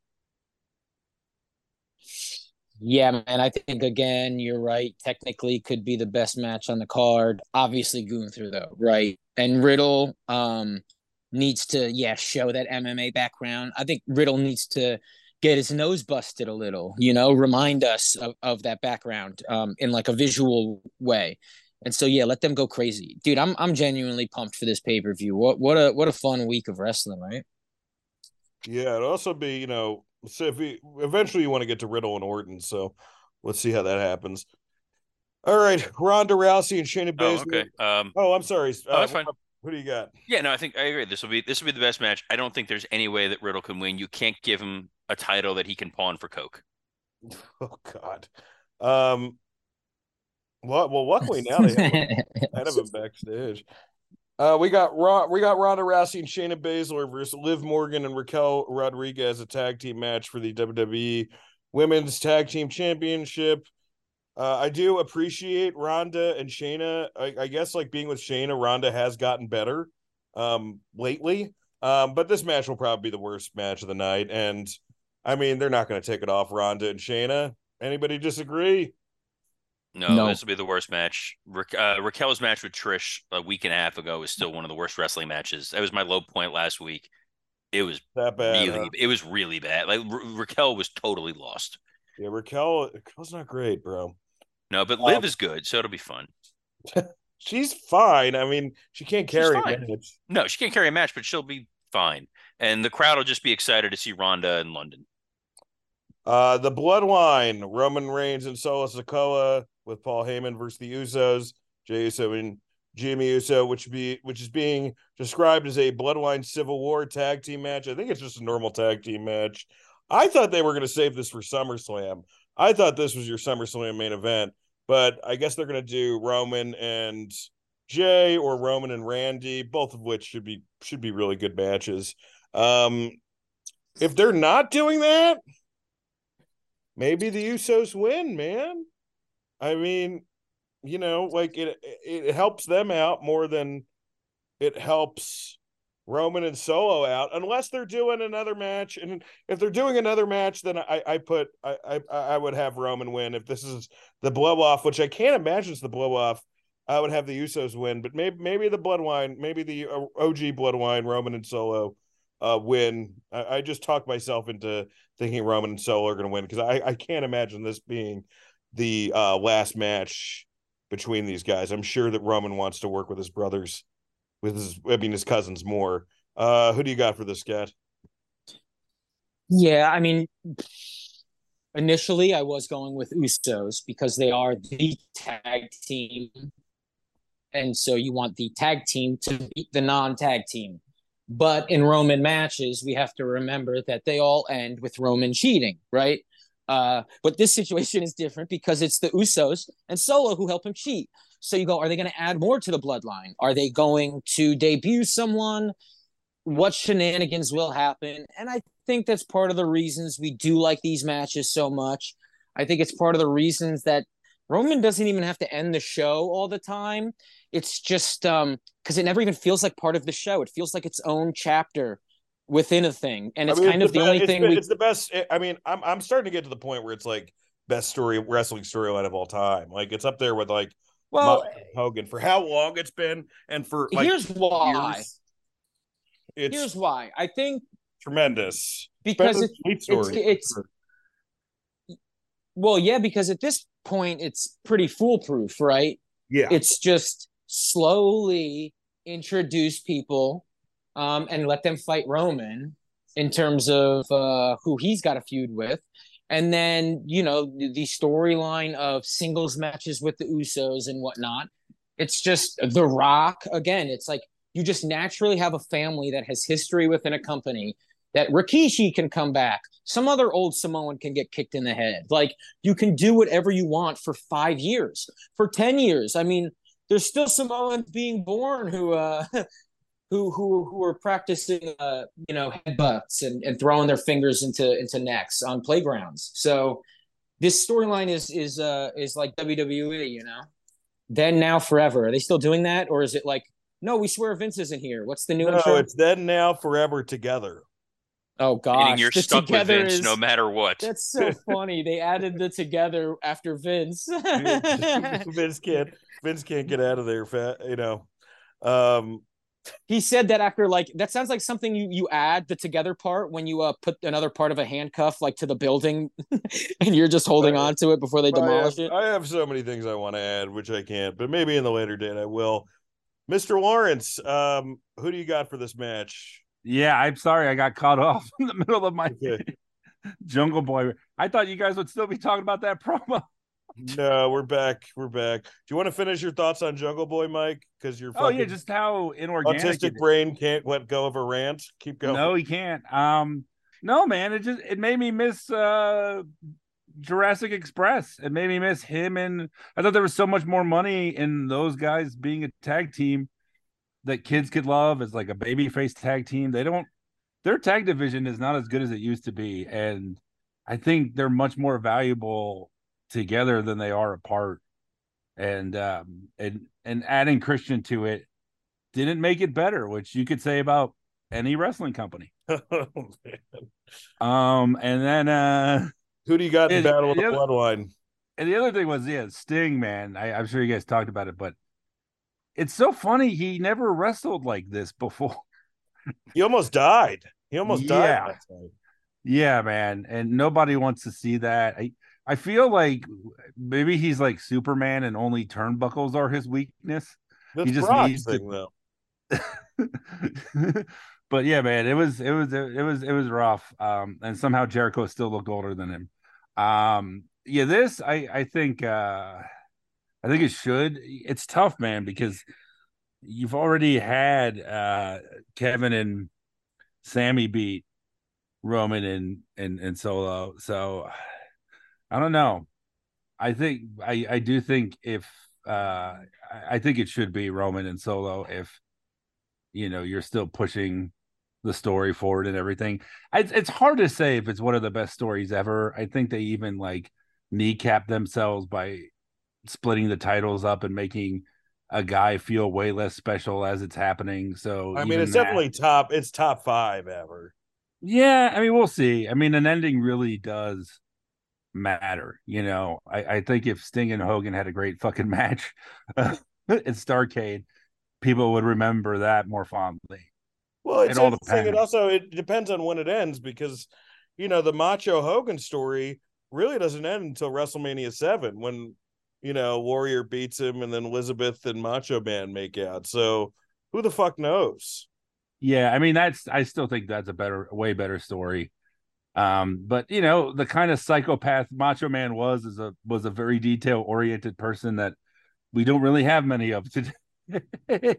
Yeah, man. I think again, you're right. Technically, could be the best match on the card. Obviously, Gunther though, right? And Riddle, um, needs to yeah show that MMA background. I think Riddle needs to get his nose busted a little, you know, remind us of, of that background um, in like a visual way. And so yeah, let them go crazy. Dude, I'm I'm genuinely pumped for this pay-per-view. What what a what a fun week of wrestling, right? Yeah, it'll also be, you know, so if we eventually you want to get to Riddle and Orton, so let's see how that happens. All right, Ronda Rousey and Shayna Oh, Baszler. okay. Um, Oh, I'm sorry. Oh, that's fine. Who do you got? yeah, no, I think I agree. This will be this will be the best match. I don't think there's any way that Riddle can win. You can't give him a title that he can pawn for Coke. Oh God. Um. Well, well, luckily now they have ahead of him backstage. Uh, we got Ron, we got Ronda Rousey and Shayna Baszler versus Liv Morgan and Raquel Rodriguez, a tag team match for the WWE Women's Tag Team Championship. Uh, I do appreciate Ronda and Shayna. I, I guess like being with Shayna, Ronda has gotten better um lately. Um, but this match will probably be the worst match of the night. And I mean, they're not going to take it off Ronda and Shayna. Anybody disagree? No, No. this will be the worst match. Ra- uh, Raquel's match with Trish a week and a half ago was still one of the worst wrestling matches. That was my low point last week. It was That bad? really, huh? it was really bad. Like Ra- Raquel was totally lost. Yeah, Raquel. Raquel's not great, bro. No, but Liv Um, is good, so it'll be fun. She's fine. I mean, she can't carry a match. No, she can't carry a match, but she'll be fine. And the crowd will just be excited to see Ronda in London. Uh, the Bloodline, Roman Reigns and Solo Sikoa with Paul Heyman versus the Usos, Jey Uso and Jimmy Uso, which be which is being described as a Bloodline Civil War tag team match. I think it's just a normal tag team match. I thought they were going to save this for SummerSlam. I thought this was your SummerSlam main event, but I guess they're going to do Roman and Jey or Roman and Randy, both of which should be should be really good matches. Um, if they're not doing that, maybe the Usos win, man. I mean, you know, like it it helps them out more than it helps Roman and Solo out, unless they're doing another match. And if they're doing another match, then I I put I I I would have Roman win. If this is the blow off, which I can't imagine is the blow off, I would have the Usos win. But maybe maybe the Bloodline, maybe the uh, OG Bloodline, Roman and Solo uh win. I, I just talked myself into thinking Roman and Solo are going to win because I, I can't imagine this being the uh, last match between these guys. I'm sure that Roman wants to work with his brothers, with his I mean his cousins more. Uh, who do you got for this, Scott? Yeah, I mean, initially I was going with Usos because they are the tag team. And so you want the tag team to beat the non tag team. But in Roman matches, we have to remember that they all end with Roman cheating, right? Uh, but this situation is different because it's the Usos and Solo who help him cheat. So you go, are they going to add more to the bloodline? Are they going to debut someone? What shenanigans will happen? And I think that's part of the reasons we do like these matches so much. I think it's part of the reasons that Roman doesn't even have to end the show all the time. It's just um because it never even feels like part of the show. It feels like its own chapter within a thing, and it's I mean, kind of the the only it's thing we. it's the best. Eh, I mean, I'm I'm starting to get to the point where it's like best story wrestling storyline of all time. Like it's up there with like Well, and Hogan for how long it's been and for like here's why. years. It's Here's why. I think tremendous because Better it's than Sweet story. it's well, yeah, because at this point it's pretty foolproof, right? yeah. It's just slowly introduce people um, and let them fight Roman in terms of uh, who he's got a feud with. And then, you know, the, storyline of singles matches with the Usos and whatnot. It's just The Rock. Again, it's like you just naturally have a family that has history within a company that Rikishi can come back. Some other old Samoan can get kicked in the head. Like you can do whatever you want for five years, for 10 years. I mean, there's still Samoans being born who uh who who who are practicing uh you know headbutts and, and throwing their fingers into into necks on playgrounds. So this storyline is is uh is like WWE, you know. Then now forever. Are they still doing that? Or is it like, no, we swear Vince isn't here. What's the new no, intro? it's then now forever together. Oh God, Meaning you're the stuck with together Vince is- no matter what. That's so funny. They added the together after Vince. Vince can't Vince can't get out of there fat, you know. Um he said that after like that sounds like something you you add the together part when you uh put another part of a handcuff like to the building and you're just holding on to it before they I demolish have, it. I have so many things I want to add, which I can't, but maybe in the later date I will. Mr. Lawrence, um, who do you got for this match? Yeah, I'm sorry I got caught off in the middle of my Okay. Jungle Boy. I thought you guys would still be talking about that promo. No, we're back. We're back. Do you want to finish your thoughts on Jungle Boy, Mike? Because you're Oh yeah, just how inorganic. autistic brain can't let go of a rant. Keep going. No, he can't. Um, no, man, it just it made me miss uh Jurassic Express. It made me miss him, and I thought there was so much more money in those guys being a tag team that kids could love as like a babyface tag team. They don't. Their tag division is not as good as it used to be, and I think they're much more valuable together than they are apart. And um, and and adding Christian to it didn't make it better, which you could say about any wrestling company. Oh. Um, and then uh Who do you got in And- Battle of the other- Bloodline? and the other thing was yeah, Sting, man. I, I'm sure you guys talked about it, but it's so funny he never wrestled like this before. He almost died. He almost died. Yeah. night. yeah, man. And nobody wants to see that. I I feel like maybe he's like Superman and only turnbuckles are his weakness. That's just needs to- thing, though. but yeah, man, it was it was it was it was rough. Um, and somehow Jericho still looked older than him. Um, yeah, this I I think uh I think it should. It's tough, man, because you've already had uh Kevin and Sami beat Roman and and and Solo, so I don't know. I think I I do think if uh I- think it should be Roman and Solo if you know you're still pushing the story forward and everything. It's it's hard to say if it's one of the best stories ever. I think they even like kneecap themselves by splitting the titles up and making a guy feel way less special as it's happening. So I mean, it's that- definitely top. It's top five ever. yeah, I mean, we'll see. I mean, an ending really does matter. You know, I, I think if Sting and Hogan had a great fucking match uh, at Starcade, people would remember that more fondly. Well, it's It all interesting. It also it depends on when it ends because you know the Macho Hogan story really doesn't end until WrestleMania seven when you know Warrior beats him and then Elizabeth and Macho Man make out. So who the fuck knows? Yeah, I mean, that's I still think that's a better, way better story. Um, but you know, the kind of psychopath Macho Man was is a was a very detail oriented person that we don't really have many of today.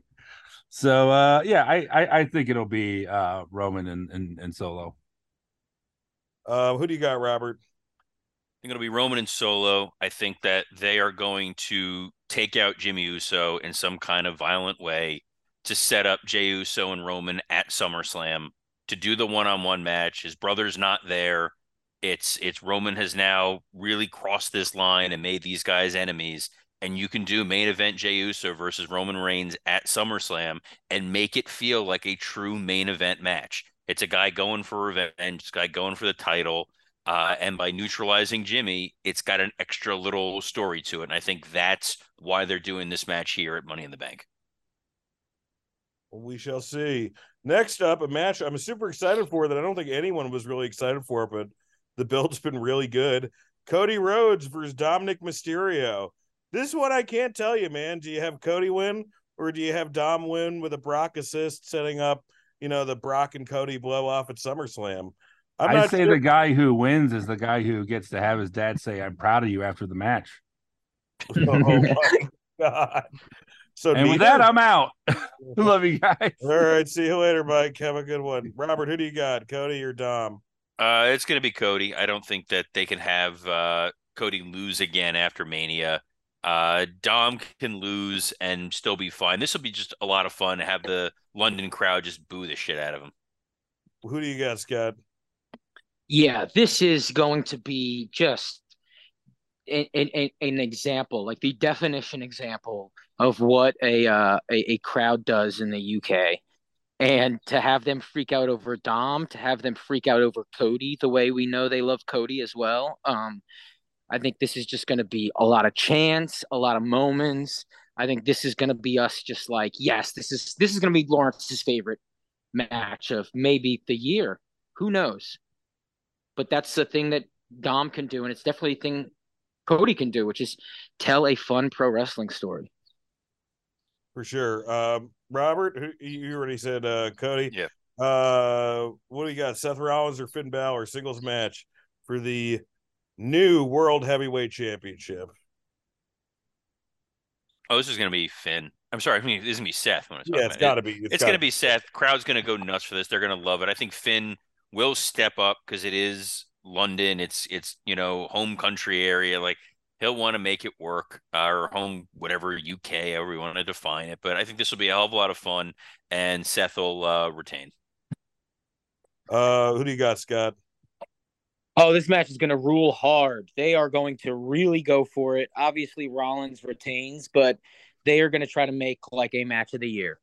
so uh yeah, I, I I think it'll be uh Roman and and, and Solo. Uh, who do you got, Robert? I think it'll be Roman and Solo. I think that they are going to take out Jimmy Uso in some kind of violent way to set up Jey Uso and Roman at SummerSlam to do the one-on-one match. His brother's not there. It's it's Roman has now really crossed this line and made these guys enemies. And you can do main event Jey Uso versus Roman Reigns at SummerSlam and make it feel like a true main event match. It's a guy going for revenge, it's a guy going for the title. Uh, and by neutralizing Jimmy, it's got an extra little story to it. And I think that's why they're doing this match here at Money in the Bank. We shall see. Next up, a match I'm super excited for that I don't think anyone was really excited for, but the build's been really good. Cody Rhodes versus Dominic Mysterio. This one I can't tell you, man. Do you have Cody win or do you have Dom win with a Brock assist setting up, you know, the Brock and Cody blow off at SummerSlam? I'm i not say sure- the guy who wins is the guy who gets to have his dad say, "I'm proud of you" after the match. oh my god. So and with that, I'm out. Love you guys. all right. See you later, Mike. Have a good one. Robert, who do you got? Cody or Dom? Uh, it's going to be Cody. I don't think that they can have uh, Cody lose again after Mania. Uh, Dom can lose and still be fine. This will be just a lot of fun to have the London crowd just boo the shit out of him. Who do you got, Scott? Yeah, this is going to be just an, an, an example, like the definition example of what a, uh, a a crowd does in the UK. And to have them freak out over Dom, to have them freak out over Cody, the way we know they love Cody as well. Um, I think this is just going to be a lot of chance, a lot of moments, I think this is going to be us just like, yes, this is this is going to be Lawrence's favorite match of maybe the year. Who knows? But that's the thing that Dom can do, and it's definitely a thing Cody can do, which is tell a fun pro wrestling story. For sure. Um, Robert, you already said uh, Cody. Yeah. Uh, what do you got? Seth Rollins or Finn Balor singles match for the new World Heavyweight Championship? Oh, this is going to be Finn. I'm sorry. I mean, this is going to be Seth. When yeah, it's got to be. It's, it's going to be Seth. Crowd's going to go nuts for this. They're going to love it. I think Finn will step up because it is London. It's it's you know home country area. Like he'll want to make it work uh, or home whatever UK however we want to define it. But I think this will be a hell of a lot of fun, and Seth will uh, retain. Uh, who do you got, Scott? Oh, this match is going to rule hard. They are going to really go for it. Obviously, Rollins retains, but they are going to try to make like a match of the year.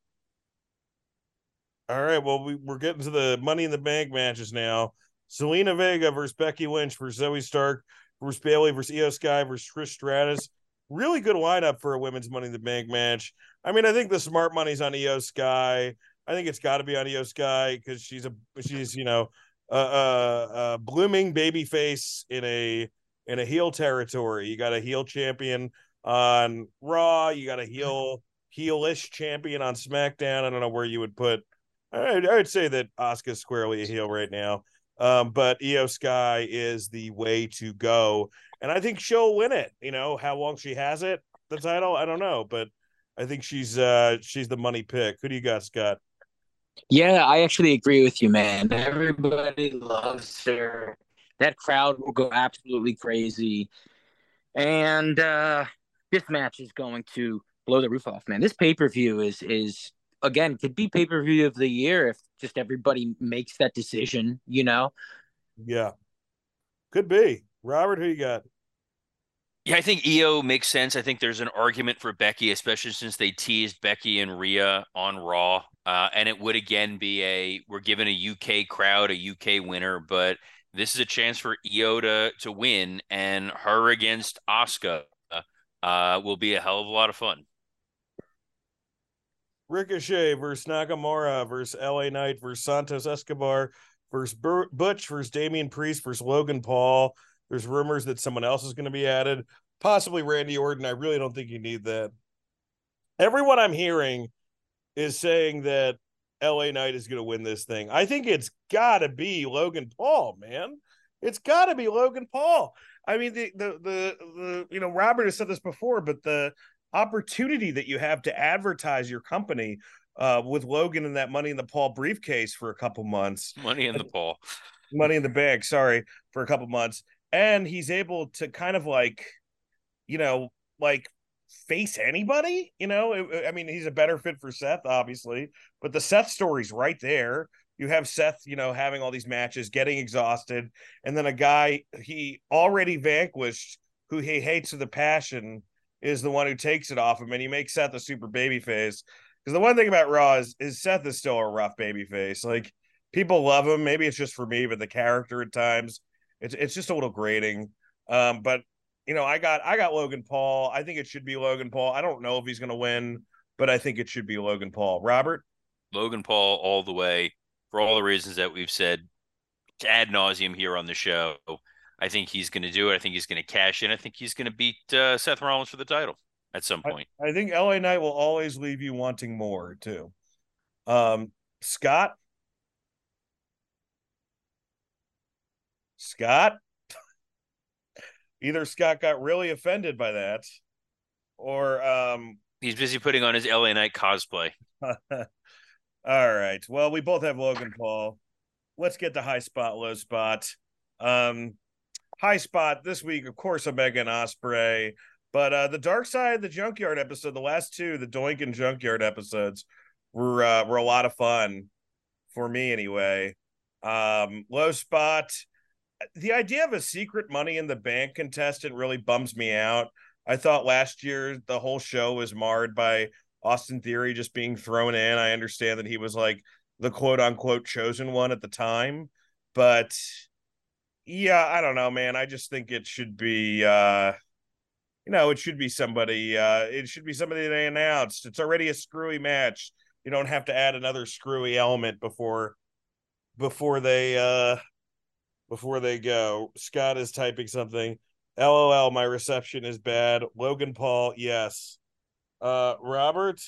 All right. Well, we, we're getting to the Money in the Bank matches now. Zelina Vega versus Becky Lynch versus Zoey Stark versus Bayley versus Iyo Sky versus Trish Stratus. Really good lineup for a women's Money in the Bank match. I mean, I think the smart money's on Iyo Sky. I think it's got to be on Iyo Sky because she's a she's you know a, a, a blooming baby face in a in a heel territory. You got a heel champion on Raw. You got a heel heelish champion on SmackDown. I don't know where you would put. I, I would say that Asuka's squarely a heel right now. Um, but Iyo Sky is the way to go, and I think she'll win it. You know how long she has it, the title, I don't know, but I think she's uh she's the money pick. Who do you got, Scott? Yeah, I actually agree with you, man. Everybody loves her. That crowd will go absolutely crazy. And uh this match is going to blow the roof off, man. This pay-per-view is is again could be pay-per-view of the year if just everybody makes that decision, you know. Yeah. Could be. Robert, who you got? Yeah, I think Iyo makes sense. I think there's an argument for Becky, especially since they teased Becky and Rhea on Raw. Uh, and it would again be a we're giving a UK crowd a UK winner, but this is a chance for Iyo to to win, and her against Asuka uh, will be a hell of a lot of fun. Ricochet versus Nakamura versus LA Knight versus Santos Escobar versus Butch versus Damian Priest versus Logan Paul. There's rumors that someone else is going to be added, possibly Randy Orton. I really don't think you need that. Everyone I'm hearing is saying that LA Knight is going to win this thing. I think it's got to be Logan Paul, man. It's got to be Logan Paul. I mean, the, the the the you know Robert has said this before, but the opportunity that you have to advertise your company uh, with Logan and that Money in the Paul briefcase for a couple months, Money in the Paul, Money in the Bank, sorry, for a couple months, and he's able to kind of like, you know, like face anybody. You know, I mean, he's a better fit for Seth, obviously, but the Seth story's right there. You have Seth, you know, having all these matches, getting exhausted, and then a guy he already vanquished, who he hates with a passion, is the one who takes it off him, and he makes Seth a super baby face. Because the one thing about Raw is, is Seth is still a rough baby face. Like people love him. Maybe it's just for me, but the character at times it's it's just a little grating. Um, but you know, I got I got Logan Paul. I think it should be Logan Paul. I don't know if he's going to win, but I think it should be Logan Paul. Robert, Logan Paul, all the way for all the reasons that we've said ad nauseum here on the show. I think he's going to do it. I think he's going to cash in. I think he's going to beat uh, Seth Rollins for the title at some point. I, I, think LA Knight will always leave you wanting more too. Um, Scott, Scott, either Scott got really offended by that, or um, he's busy putting on his LA Knight cosplay. All right. Well, we both have Logan Paul. Let's get the high spot, low spot. Um, high spot this week, of course, Omega and Ospreay. But uh, the Dark Side of the Junkyard episode, the last two, the Doink and Junkyard episodes, were uh, were a lot of fun for me anyway. Um, low spot. The idea of a secret Money in the Bank contestant really bums me out. I thought last year the whole show was marred by Austin Theory just being thrown in. I understand that he was like the quote unquote chosen one at the time, but yeah, I don't know, man. I just think it should be uh you know, it should be somebody. Uh, it should be somebody they announced. It's already a screwy match. You don't have to add another screwy element before before they uh before they go. Scott is typing something. LOL, my reception is bad. Logan Paul, yes. Uh Robert.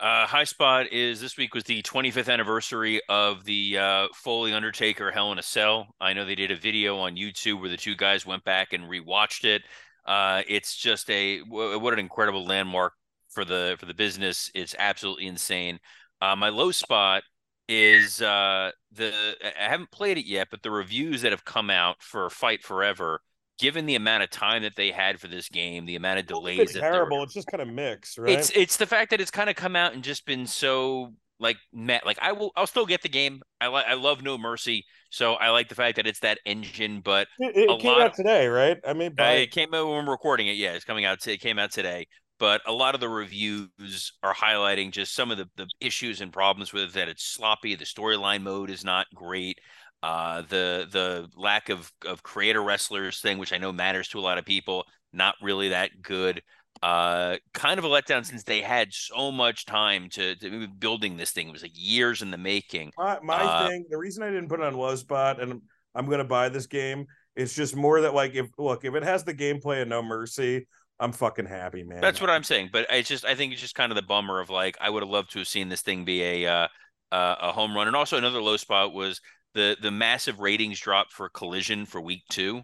Uh, High Spot is this week was the 25th anniversary of the uh, Foley Undertaker Hell in a Cell. I know they did a video on YouTube where the two guys went back and rewatched it. Uh, it's just a what an incredible landmark for the for the business. It's absolutely insane. Uh, my low spot is uh, the I haven't played it yet, but the reviews that have come out for Fight Forever given the amount of time that they had for this game, the amount of delays. It's terrible. It's just kind of mixed, right? It's it's the fact that it's kind of come out and just been so like met. Like I will, I'll still get the game. I like, I love No Mercy, so I like the fact that it's that engine. But it, it came out today, right? I mean, by... uh, it came out when we're recording it. Yeah, it's coming out. It came out today. But a lot of the reviews are highlighting just some of the, the issues and problems with it, that it's sloppy. The storyline mode is not great uh, the the lack of of creator wrestlers thing, which I know matters to a lot of people, not really that good. Uh, kind of a letdown since they had so much time to, to building this thing. It was like years in the making. My, my uh, thing, the reason I didn't put it on low spot, and I'm going to buy this game, it's just more that like if look if it has the gameplay of No Mercy, I'm fucking happy, man. That's what I'm saying. But I just I think it's just kind of the bummer of like I would have loved to have seen this thing be a uh, uh, a home run. And also another low spot was the the massive ratings drop for Collision for week two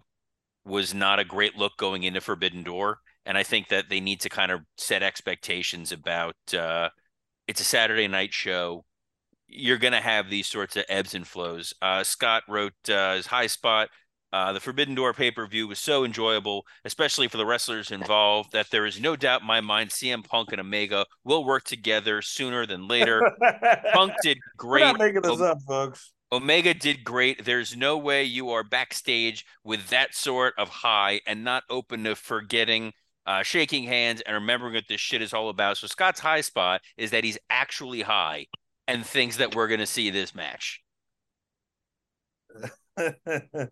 was not a great look going into Forbidden Door, and I think that they need to kind of set expectations about. Uh, it's a Saturday night show. You're going to have these sorts of ebbs and flows. Uh, Scott wrote uh, his high spot. Uh, the Forbidden Door pay per view was so enjoyable, especially for the wrestlers involved, that there is no doubt in my mind CM Punk and Omega will work together sooner than later. Punk did great. We're not making this up, folks. Omega did great. There's no way you are backstage with that sort of high and not open to forgetting, uh, shaking hands, and remembering what this shit is all about. So Scott's high spot is that he's actually high and thinks that we're going to see this match.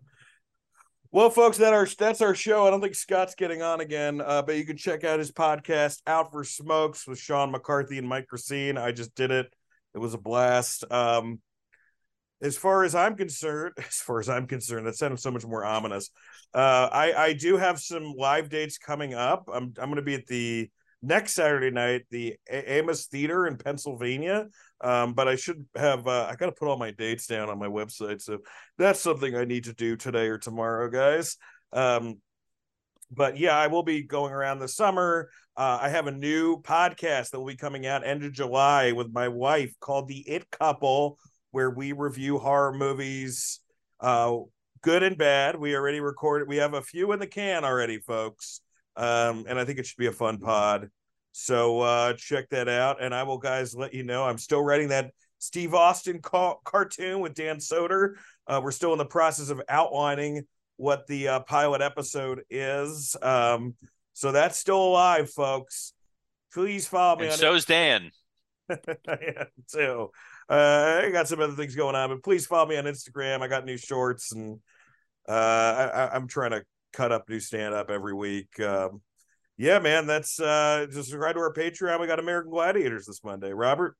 well, folks, that our that's our show. I don't think Scott's getting on again, uh, but you can check out his podcast, Out for Smokes, with Sean McCarthy and Mike Recine. I just did it. It was a blast. Um, as far as I'm concerned, as far as I'm concerned, that sounded so much more ominous. Uh, I I do have some live dates coming up. I'm I'm going to be at the next Saturday night, the Amos Theater in Pennsylvania. Um, but I should have uh, I got to put all my dates down on my website, so that's something I need to do today or tomorrow, guys. Um, but yeah, I will be going around the summer. Uh, I have a new podcast that will be coming out end of July with my wife called The It Couple where we review horror movies, uh, good and bad. We already recorded. We have a few in the can already, folks. Um, and I think it should be a fun pod. So uh, check that out. And I will, guys, let you know I'm still writing that Steve Austin ca- cartoon with Dan Soder. Uh, we're still in the process of outlining what the uh, pilot episode is. Um, so that's still alive, folks. Please follow me. And so's it. Dan. yeah, too. Uh, I got some other things going on, but please follow me on Instagram. I got new shorts and uh, I, am trying to cut up new stand up every week. Um, yeah, man, that's uh, just subscribe to our Patreon. We got American Gladiators this Monday. Robert.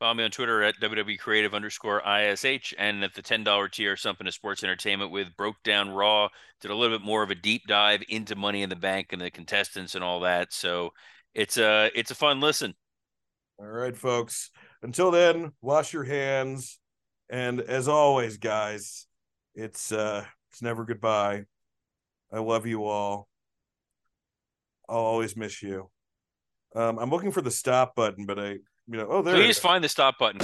Follow me on Twitter at WWE Creative underscore ISH and at the $10 tier, something to sports entertainment with broke down Raw, did a little bit more of a deep dive into Money in the Bank and the contestants and all that. So it's a, it's a fun listen. All right, folks. Until then, wash your hands. And as always, guys, it's uh it's never goodbye. I love you all. I'll always miss you. Um, I'm looking for the stop button, but I, you know, oh, there. Please find the stop button.